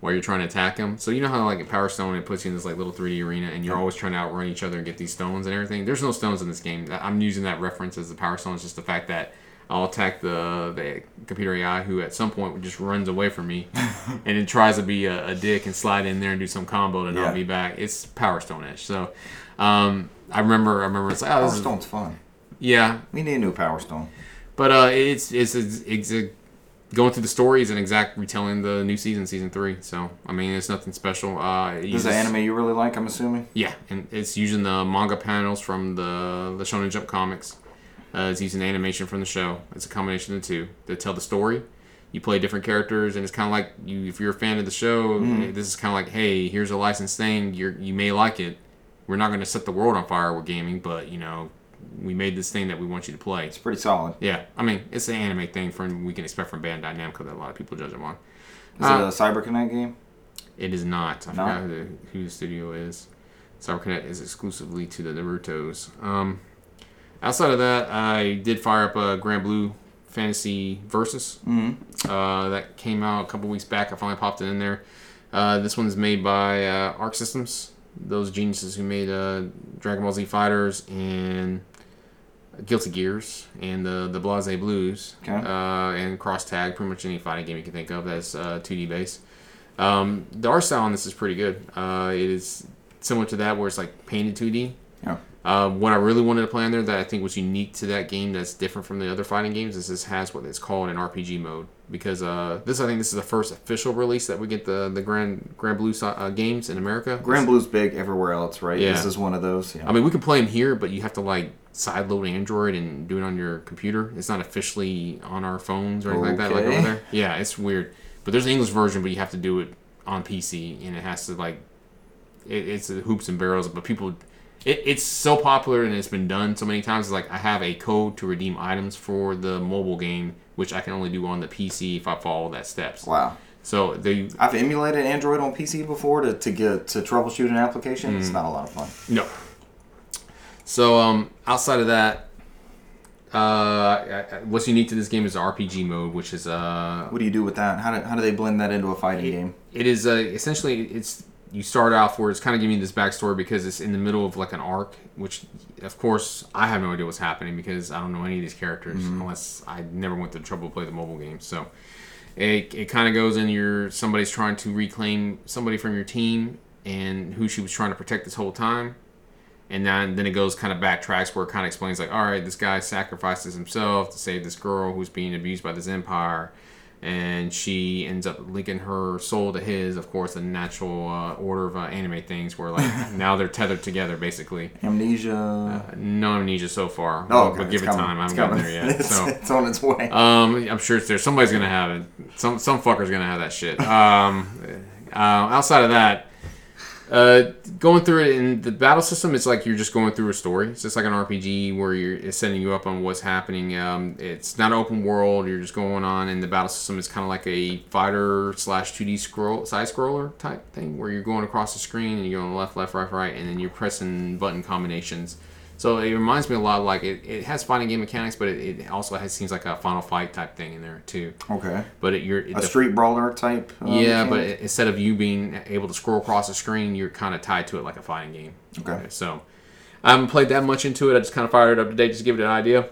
while you're trying to attack him. So you know how like in Power Stone it puts you in this like little 3D arena, and you're always trying to outrun each other and get these stones and everything. There's no stones in this game. I'm using that reference as the Power Stone. It's just the fact that I'll attack the the computer AI who at some point just runs away from me, and then tries to be a, a dick and slide in there and do some combo to knock Yeah. me back. It's Power Stone ish. So. Um, I remember, I remember it's like, oh, Power Stone's fun. yeah, We need a new Power Stone. But uh, it's it's, it's, it's a, going through the stories and exact retelling the new season, season three. So I mean, it's nothing special. Uh, This is the anime you really like, I'm assuming. Yeah, and it's using the manga panels from the the Shonen Jump comics. Uh, it's using animation from the show. It's a combination of the two to tell the story. You play different characters, and it's kind of like you. If you're a fan of the show, this is kind of like, hey, here's a licensed thing. You you may like it. We're not going to set the world on fire with gaming, but you know, we made this thing that we want you to play. It's pretty solid. Yeah, I mean, it's an anime thing from we can expect from Bandai Namco that a lot of people judge them on. Is Uh, it a CyberConnect game? It is not. I No? forgot who the, who the studio is. CyberConnect is exclusively to the Naruto's. Um, outside of that, I did fire up a Granblue Fantasy Versus. Mm-hmm. Uh, that came out a couple weeks back. I finally popped it in there. Uh, this one's made by uh, Arc Systems, those geniuses who made uh, Dragon Ball Z Fighters and Guilty Gears and the the BlazBlues Okay. uh, and Cross Tag. Pretty much any fighting game you can think of that's uh, 2D based. Um, the art style on this is pretty good. Uh, it is similar to that where it's like painted 2D. Yeah. Uh, what I really wanted to play on there that I think was unique to that game that's different from the other fighting games is this has what it's called an RPG mode because uh, this I think this is the first official release that we get the the Grand Granblue uh, games in America. Granblue's big everywhere else, right? Yeah. This is one of those. Yeah. I mean, we can play them here, but you have to like sideload Android and do it on your computer. It's not officially on our phones or anything like that, like over there. Yeah, it's weird. But there's an English version, but you have to do it on PC, and it has to like, it, it's hoops and barrels. But people, it, it's so popular and it's been done so many times. It's like I have a code to redeem items for the mobile game, which I can only do on the PC if I follow that steps. wow. So they I've emulated Android on PC before to, to get to troubleshoot an application. Mm. It's not a lot of fun. No. So um, outside of that, uh, what's unique to this game is the RPG mode, which is uh, What do you do with that? How do, how do they blend that into a fighting game? it is uh, essentially it's you start off where it's kind of giving you this backstory because it's in the middle of like an arc, which of course I have no idea what's happening because I don't know any of these characters mm-hmm. unless I never went to the trouble to play the mobile game. So it, it kind of goes in your somebody's trying to reclaim somebody from your team and who she was trying to protect this whole time. And then, then it goes kind of backtracks where it kind of explains like, all right, this guy sacrifices himself to save this girl who's being abused by this empire, and she ends up linking her soul to his. Of course, the natural uh, order of uh, anime things, where like now they're tethered together basically. Amnesia. No amnesia so far. oh, okay. but give it's it coming. time. I It's haven't there yet. it's, So it's on its way. um, I'm sure it's there. Somebody's gonna have it. Some some fucker's gonna have that shit. Um, uh, outside of that, uh, going through it in the battle system, it's like you're just going through a story. It's just like an RPG where you're it's setting you up on what's happening. Um, it's not open world. You're just going on, and the battle system is kind of like a fighter slash 2D scroll side scroller type thing where you're going across the screen and you're going left, left, right, right, and then you're pressing button combinations. So it reminds me a lot of like it, it has fighting game mechanics, but it, it also has seems like a Final Fight type thing in there too. okay. But it, you're it, A the- street brawler type. Uh, yeah, but it- instead of you being able to scroll across the screen, you're kind of tied to it like a fighting game. Okay. So I haven't played that much into it. I just kind of fired it up today just to give it an idea.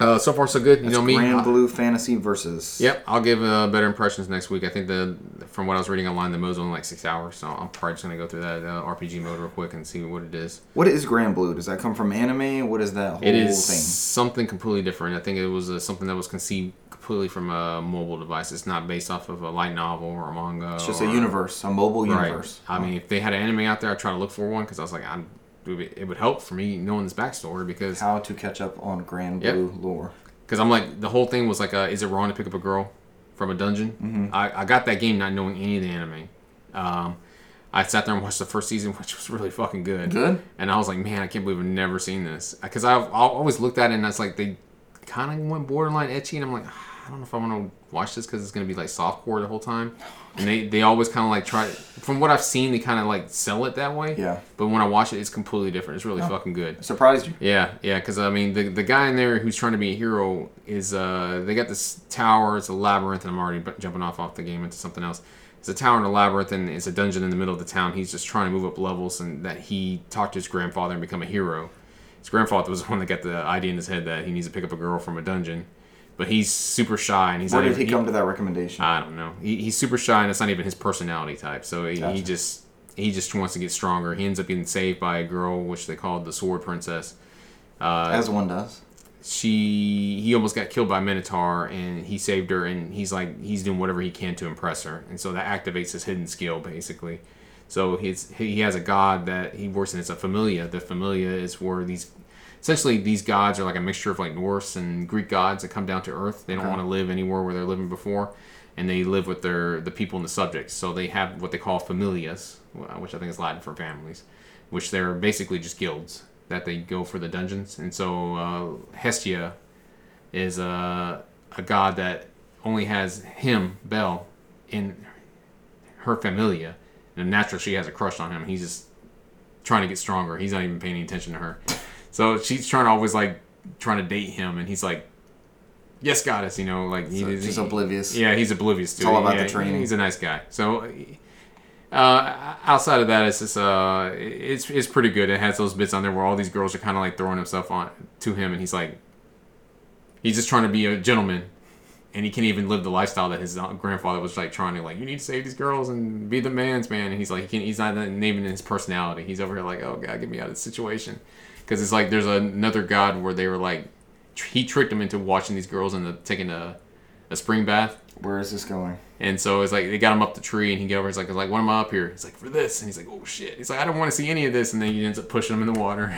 Uh, so far, so good. You That's know me. Granblue Fantasy versus. Yep, I'll give uh, better impressions next week. I think the from what I was reading online, the mode's only like six hours, so I'm probably just gonna go through that uh, RPG mode real quick and see what it is. What is Granblue? Does that come from anime? What is that whole It is thing? something completely different. I think it was uh, something that was conceived completely from a mobile device. It's not based off of a light novel or a manga. It's just a universe, a mobile universe. Right. I mean, if they had an anime out there, I'd try to look for one because I was like, I'm, it would help for me knowing this backstory because How to catch up on Grand Yep. Blue lore. because I'm like the whole thing was like, uh, is it wrong to pick up a girl from a dungeon? Mm-hmm. I, I got that game not knowing any of the anime. Um, I sat there and watched the first season, which was really fucking good. Good. And I was like, man, I can't believe I've never seen this because I've, I've always looked at it and it's like they kind of went borderline ecchi, and I'm like, don't know if I want to watch this because it's gonna be like softcore the whole time. And they, they always kind of like try. From what I've seen, they kind of like sell it that way. Yeah. But when I watch it, it's completely different. It's really fucking good. Surprised you. Yeah, yeah, because I mean, the the guy in there who's trying to be a hero is uh, they got this tower. It's a labyrinth, and I'm already jumping off off the game into something else. It's a tower and a labyrinth, and it's a dungeon in the middle of the town. He's just trying to move up levels, and that he talked to his grandfather and become a hero. His grandfather was the one that got the idea in his head that he needs to pick up a girl from a dungeon, but he's super shy, and he's Where did he even- come to that recommendation? I don't know. He, he's super shy, and it's not even his personality type. So he, he just he just wants to get stronger. He ends up getting saved by a girl, which they called the Sword Princess. Uh, As one does. she he almost got killed by Minotaur and he saved her and he's like he's doing whatever he can to impress her and so that activates his hidden skill basically. So he's he has a god that he works in. It's a familia. The familia is where these essentially these gods are like a mixture of like Norse and Greek gods that come down to Earth. They don't want to live anywhere where they're living before, and they live with their the people and the subjects. So they have what they call familias, which I think is Latin for families, which they're basically just guilds that they go for the dungeons. And so uh, Hestia is a a god that only has him Bell in her familia, and naturally she has a crush on him. He's just trying to get stronger. He's not even paying any attention to her. So she's trying to always like trying to date him, and he's like, "Yes, goddess," you know, like he, So just he- oblivious. Yeah, he's oblivious to It's all about Yeah, the training. He's a nice guy. So. Uh, outside of that, it's just uh, it's it's pretty good. It has those bits on there where all these girls are kind of like throwing themselves on to him, and he's like, he's just trying to be a gentleman, and he can't even live the lifestyle that his uh, grandfather was like trying to like. You need to save these girls and be the man's man, and he's like, he can, he's not naming his personality. He's over here like, oh god, get me out of this situation, because it's like there's another god where they were like, he tricked him into watching these girls and the, taking a a spring bath. Where is this going? And so it's like they got him up the tree, and he get over. He's like, "Like, what am I up here?" He's like, "For this." And he's like, "Oh shit!" He's like, "I don't want to see any of this." And then he ends up pushing him in the water,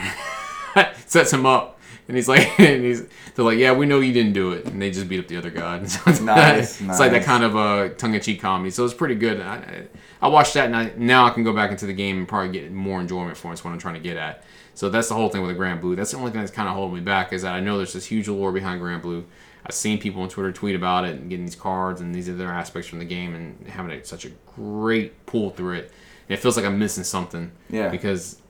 sets him up, and he's like, and he's they're like, "Yeah, we know you didn't do it," and they just beat up the other god. So it's, Nice, it's like that kind of uh, tongue-in-cheek comedy. So it's pretty good. I, I I watched that, and I, now I can go back into the game and probably get more enjoyment from it. It's what I'm trying to get at. So that's the whole thing with the Granblue. That's the only thing that's kind of holding me back is that I know there's this huge lore behind Granblue. I've seen people on Twitter tweet about it and getting these cards and these other aspects from the game and having a, such a great pull through it. And it feels like I'm missing something. Yeah. Because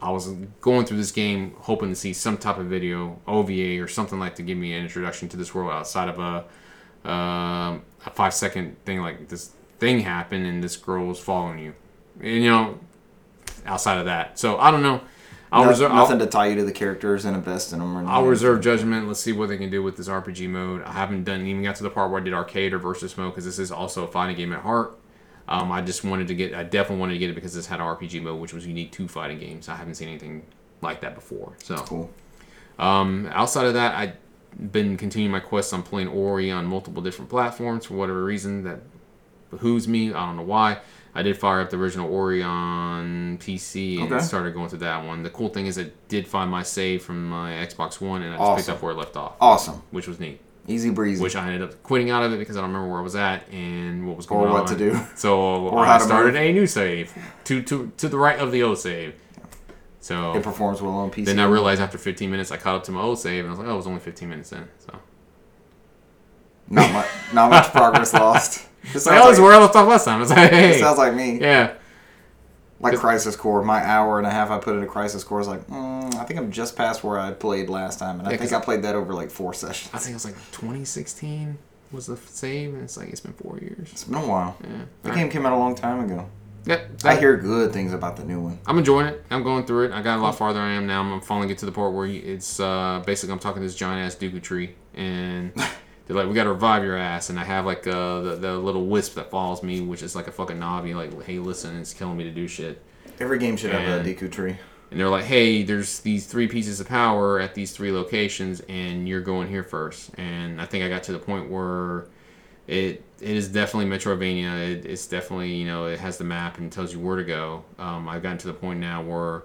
I was going through this game hoping to see some type of video, OVA or something like to give me an introduction to this world outside of a, um a five second thing like this thing happened and this girl was following you. And, you know, outside of that. So I don't know. I'll No- reserve. I'll- nothing to tie you to the characters and invest in them. Or I'll reserve judgment. Let's see what they can do with this RPG mode. I haven't done even got to the part where I did arcade or versus mode because this is also a fighting game at heart. Um, I just wanted to get. I definitely wanted to get it because this had an RPG mode, which was unique to fighting games. I haven't seen anything like that before. So Cool. um, outside of that, I've been continuing my quest on playing Ori on multiple different platforms for whatever reason that behooves me. I don't know why. I did fire up the original Ori on PC and Okay. started going through that one. The cool thing is, it did find my save from my Xbox One, and I just picked up where it left off, Awesome. which was neat. Easy breezy. Which I ended up quitting out of it because I don't remember where I was at and what was Or going on. what to do. So uh, Or I started a new save to to to the right of the old save. So it performs well on PC. then I realized after 15 minutes I caught up to my old save and I was like, oh, it was only 15 minutes in. So not much, not much progress lost. This that sounds, like, where I left off last time. I was like, hey, sounds like me. yeah, Like Crisis Core. My hour and a half I put into Crisis Core is like, mm, I think I'm just past where I played last time, and I think I played that over like four sessions. I think it was like 2016 was the save, and it's like it's been four years. It's been a while. Yeah, The All game right. came out a long time ago. Yeah, I hear good things about the new one. I'm enjoying it. I'm going through it. I got a lot farther I am now. I'm finally get to the part where it's uh, basically I'm talking to this giant ass Deku tree, and they're like, "We got to revive your ass." And I have like uh, the the little wisp that follows me, which is like a fucking Navi. Like, hey, listen, it's killing me to do shit. Every game should have a And- Deku tree. And they're like, "Hey, there's these three pieces of power at these three locations, and you're going here first. And I think I got to the point where it it is definitely Metroidvania. It, it's definitely you know it has the map and tells you where to go. Um, I've gotten to the point now where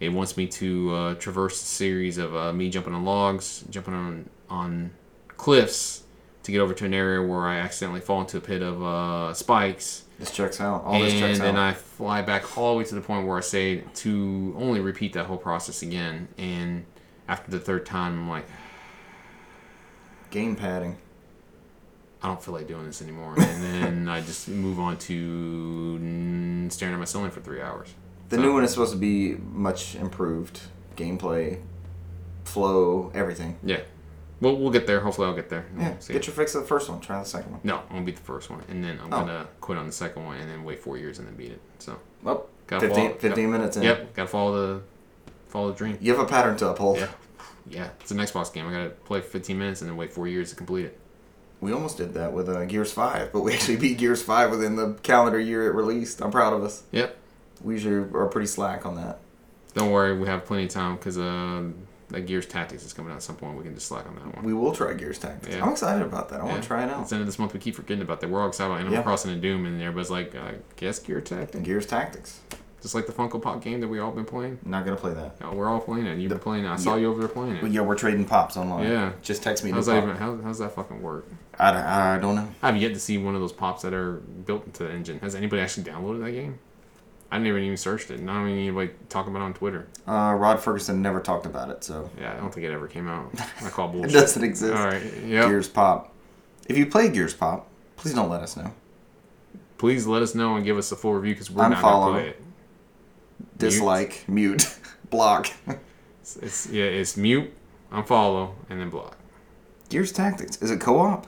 it wants me to uh, traverse a series of uh, me jumping on logs, jumping on on cliffs to get over to an area where I accidentally fall into a pit of uh, spikes This checks out. All this and then. I fly back all the way to the point where I say to only repeat that whole process again. And after the third time, I'm like, Game padding. I don't feel like doing this anymore. And then I just move on to staring at my ceiling for three hours. The So- new one is supposed to be much improved. Gameplay, flow, everything. Yeah. Well, we'll get there. Hopefully, I'll get there. Yeah, We'll get your fix of the first one. Try the second one. no, I'm gonna beat the first one, and then I'm Oh. gonna quit on the second one, and then wait four years and then beat it. So, Well, Gotta 15, follow- 15 minutes in. yep, gotta follow the follow the dream. You have a pattern to uphold. Yeah, yeah, it's an Xbox game. I gotta play 15 minutes and then wait four years to complete it. We almost did that with uh, Gears 5, but we actually beat Gears 5 within the calendar year it released. I'm proud of us. Yep. We usually are pretty slack on that. Don't worry, we have plenty of time because uh, that Gears Tactics is coming out at some point. We can just slack on that one. We will try Gears Tactics. Yeah. I'm excited about that. I want to try it out. It's the end of this month. We keep forgetting about that. We're all excited about Animal Yeah. Crossing and Doom, and everybody's like, I guess Gear Tactics. Gears Tactics. Just like the Funko Pop game that we all been playing. Not gonna play that. Oh, we're all playing it. You've been playing it. I saw yeah. you over there playing it. yeah, we're trading pops online. Yeah. Just text me. How's that even? How, how's that fucking work? I, don't- I don't know. I have yet to see one of those pops that are built into the engine. Has anybody actually downloaded that game? I never even searched it. Not even anybody talking about it on Twitter. Uh, Rod Fergusson never talked about it, so Yeah, I don't think it ever came out. I call bullshit. it doesn't exist. All right. Yep. Gears Pop. If you play Gears Pop, please don't let us know. Please let us know and give us a full review because we're not Unfollow. gonna play it. Dislike, mute, block. It's, it's yeah, it's mute, unfollow, and then block. Gears Tactics. Is it co-op?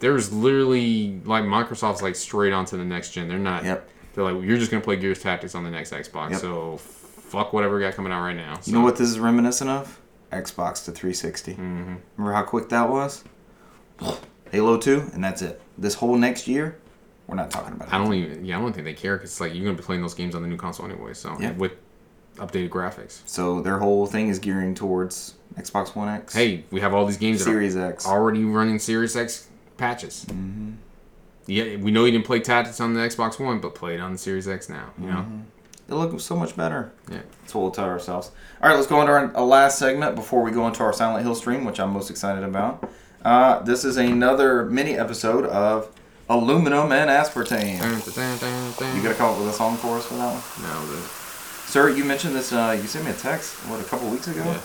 There's literally like Microsoft's like straight onto the next gen. They're not. Yep. They're like you're just gonna play Gears Tactics on the next Xbox. Yep. So fuck whatever we got coming out right now. You know what this is reminiscent of? Xbox to 360. hmm Remember how quick that was? Halo 2, and that's it. This whole next year, we're not talking about it. I don't even. Yeah, I don't think they care because it's like you're gonna be playing those games on the new console anyway. So Yeah. with updated graphics. So their whole thing is gearing towards Xbox One X. Hey, we have all these games that are Series X. already running Series X patches. Mm-hmm. Yeah, we know you didn't play Tactics on the Xbox One, but play it on the Series X now. You know. it looks so much better. Yeah. That's what we'll tell ourselves. All right, let's go into our, our last segment before we go into our Silent Hill stream, which I'm most excited about. Uh, this is another mini episode of Aluminum and Aspartame. You got to come up with a song for us for that one? No, the, Sir, you mentioned this. Uh, you sent me a text, what, a couple weeks ago? Yeah.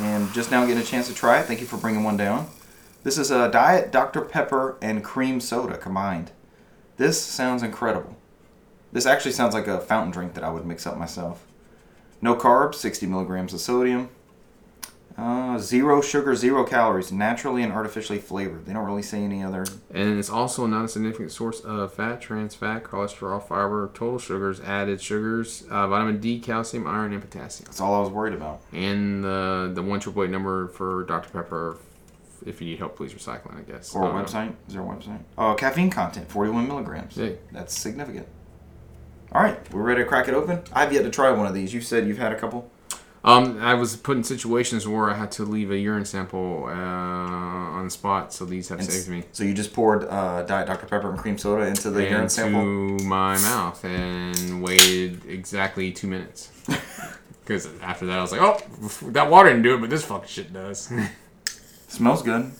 And just now getting a chance to try it. Thank you for bringing one down. This is a Diet Dr. Pepper and cream soda combined. This sounds incredible. This actually sounds like a fountain drink that I would mix up myself. No carbs, 60 milligrams of sodium. Uh, zero sugar, zero calories, naturally and artificially flavored. They don't really say any other. and it's also not a significant source of fat, trans fat, cholesterol, fiber, total sugars, added sugars, uh, vitamin D, calcium, iron, and potassium. That's all I was worried about. And the the one triple eight number for Dr Pepper. If you need help, please recycling. I guess. Or a Uh, website? Is there a website? Oh, caffeine content, 41 milligrams. Yeah. That's significant. All right, we're ready to crack it open. I've yet to try one of these. You said you've had a couple. Um, I was put in situations where I had to leave a urine sample uh, on the spot, so these have And saved me. So you just poured uh, Diet Dr Pepper and cream soda into the urine sample? into my mouth and waited exactly two minutes. Because after that, I was like, "Oh, that water didn't do it, but this fucking shit does." Smells good.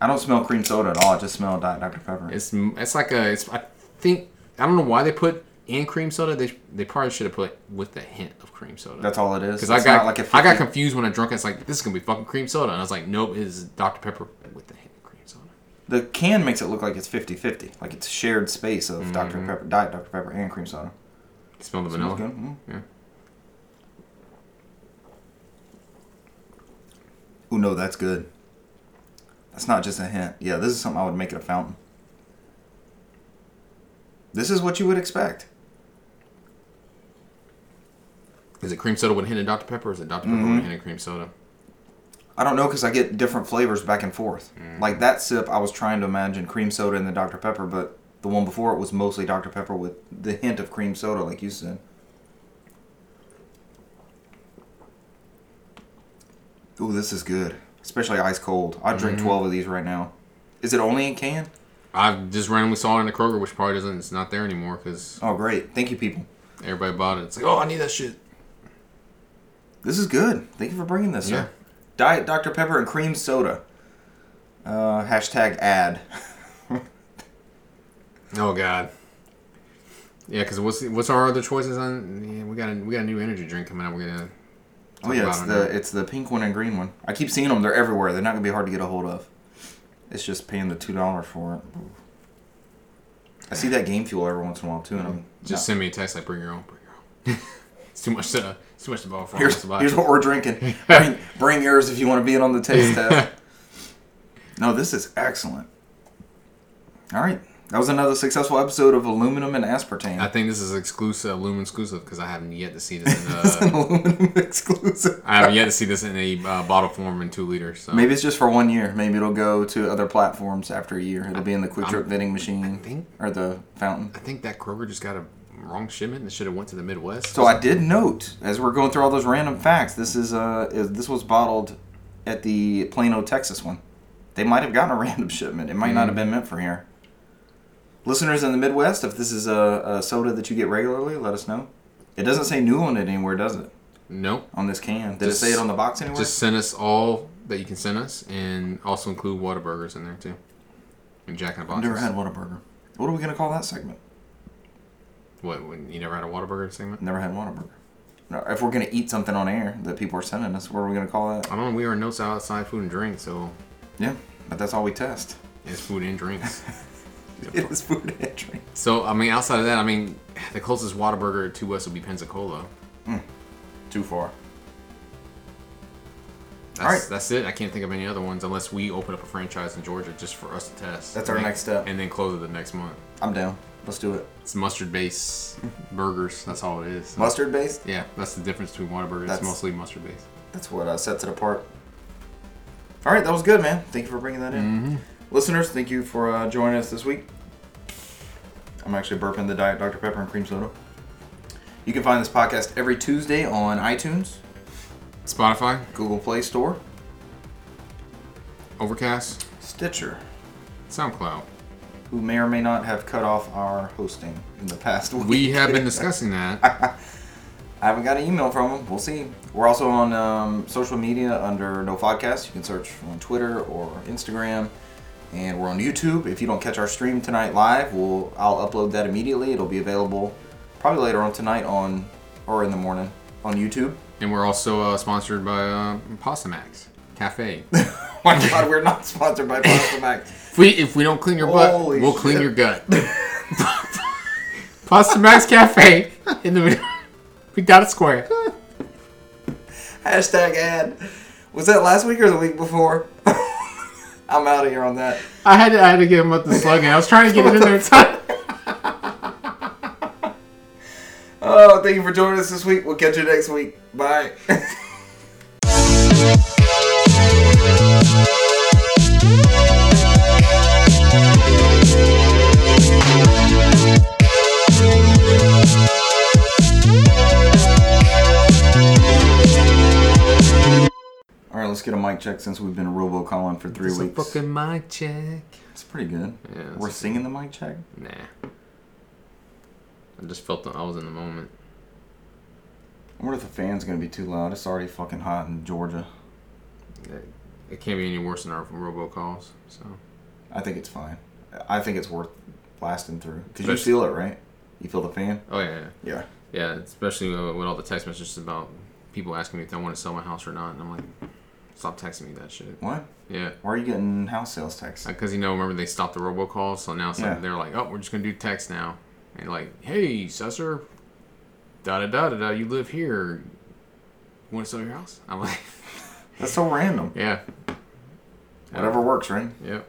I don't smell cream soda at all. I just smell Diet Dr Pepper. it's it's like a. It's I think I don't know why they put in cream soda. They they probably should have put with a hint of cream soda. That's all it is. Because I got like I got confused when I drunk. it. It's like this is gonna be fucking cream soda, and I was like, nope, it is Dr Pepper with a hint of cream soda. The can makes it look like it's 50-50. Like it's shared space of Mm-hmm. Dr Pepper, Diet Dr Pepper, and cream soda. Smell the Smells vanilla. good. Mm. Yeah. Ooh, no, that's good. That's not just a hint. Yeah, this is something I would make it a fountain. This is what you would expect. Is it cream soda with a hint of Dr Pepper, or is it Dr Pepper Mm-hmm. with a hint of cream soda? I don't know because I get different flavors back and forth. Like that sip, I was trying to imagine cream soda and the Dr. Pepper, but the one before it was mostly Dr. Pepper with the hint of cream soda, like you said. Ooh, this is good. Especially ice cold. I'd drink 12 of these right now. Is it only in can? I just randomly saw it in the Kroger, which probably doesn't. It's not there anymore because Oh, great. Thank you, people. everybody bought it. It's like, oh, I need that shit. This is good. Thank you for bringing this, Yeah. sir. Diet Dr. Pepper and cream soda. Uh, hashtag ad. Oh God. Yeah, because what's what's our other choices on? Yeah, we got a we got a new energy drink coming out. We're gonna. Oh yeah, it's the it's the pink one and green one. I keep seeing them. They're everywhere. They're not gonna be hard to get a hold of. It's just paying the two dollars for it. I see that game fuel every once in a while too, and I'm Just send me a text like, bring your own, bring your own. it's too much to it's too much to borrow from. here's, here's what we're drinking. bring, bring yours if you want to be in on the taste test. No, this is excellent. All right, that was another successful episode of aluminum and aspartame. I think this is exclusive, Lumen exclusive, because I haven't yet to see this in It's an uh, aluminum exclusive. I haven't yet to see this in a uh, bottle form in two liters. So. Maybe it's just for one year. Maybe it'll go to other platforms after a year. It'll be in the QuikTrip vending machine think- or the fountain. I think that Kroger just got a wrong shipment. It should have went to the Midwest. So I did note as we're going through all those random facts. This is uh is, this was bottled at the Plano, Texas one. They might have gotten a random shipment. It might not have been meant for here. Listeners in the Midwest, if this is a, a soda that you get regularly, let us know. It doesn't say new on it anywhere, does it? nope. On this can, did Just- it say it on the box anywhere? Just send us all that you can send us, and also include Whataburgers in there too, and Jack in the I've Box. never had Whataburger. What are we gonna call that segment? What? When you never had a Whataburger segment? Never had Whataburger. No, if we're gonna eat something on air that people are sending us, what are we gonna call that? I don't know. We are notes outside food and drink, so Yeah, but that's all we test. it's food and drinks. It is food and drink. so I mean, outside of that, I mean, the closest Whataburger to us would be Pensacola. Too far. That's, Alright. that's it. I can't think of any other ones unless we open up a franchise in Georgia just for us to test. That's our And next step. And then close it the next month. I'm down. Let's do it. It's mustard based burgers. That's all it is. So, Mustard based. Yeah, that's the difference between Whataburger. It's That's- mostly mustard based. That's what uh, sets it apart. All right, that was good, man. Thank you for bringing that in. Listeners, thank you for uh, joining us this week. I'm actually burping the Diet Dr. Pepper and cream soda. You can find this podcast every Tuesday on iTunes, Spotify, Google Play Store, Overcast, Stitcher, SoundCloud. who may or may not have cut off our hosting in the past week. We have been discussing that. I haven't got an email from them. We'll see. We're also on um, social media under No Podcast. You can search on Twitter or Instagram, and we're on YouTube. If you don't catch our stream tonight live, we'll I'll upload that immediately. It'll be available probably later on tonight on or in the morning on YouTube. And we're also uh, sponsored by uh, Pasta Max Cafe. Oh my God, we're not sponsored by Pasta Max. If we if we don't clean your butt, Holy we'll clean shit. your gut. Pasta Max Cafe in the we got it square. Hashtag ad. Was that last week or the week before? I'm out of here on that. I had to I had to get him up the slogan. I was trying to get it in there. Oh, thank you for joining us this week. We'll catch you next week. Bye. let's get a mic check since we've been robocalling for three It's a weeks. fucking mic check. It's pretty good. Yeah, We're singing the mic check. Nah. I just felt that I was in the moment. I wonder if the fan's gonna be too loud. It's already fucking hot in Georgia. It, it can't be any worse than our robocalls. So I think it's fine. I think it's worth blasting through because you feel it, right? You feel the fan. oh yeah, yeah. Yeah. Yeah, especially with all the text messages about people asking me if I want to sell my house or not, and I'm like, stop texting me that shit. What? Yeah, Why are you getting house sales texts? Uh, because you know, remember they stopped the robocalls, so now Yeah. they're like, oh, we're just gonna do text now, and like, hey, Susser, da da da da da, you live here, you want to sell your house? I'm like, That's so random. yeah, Whatever works, right? yep.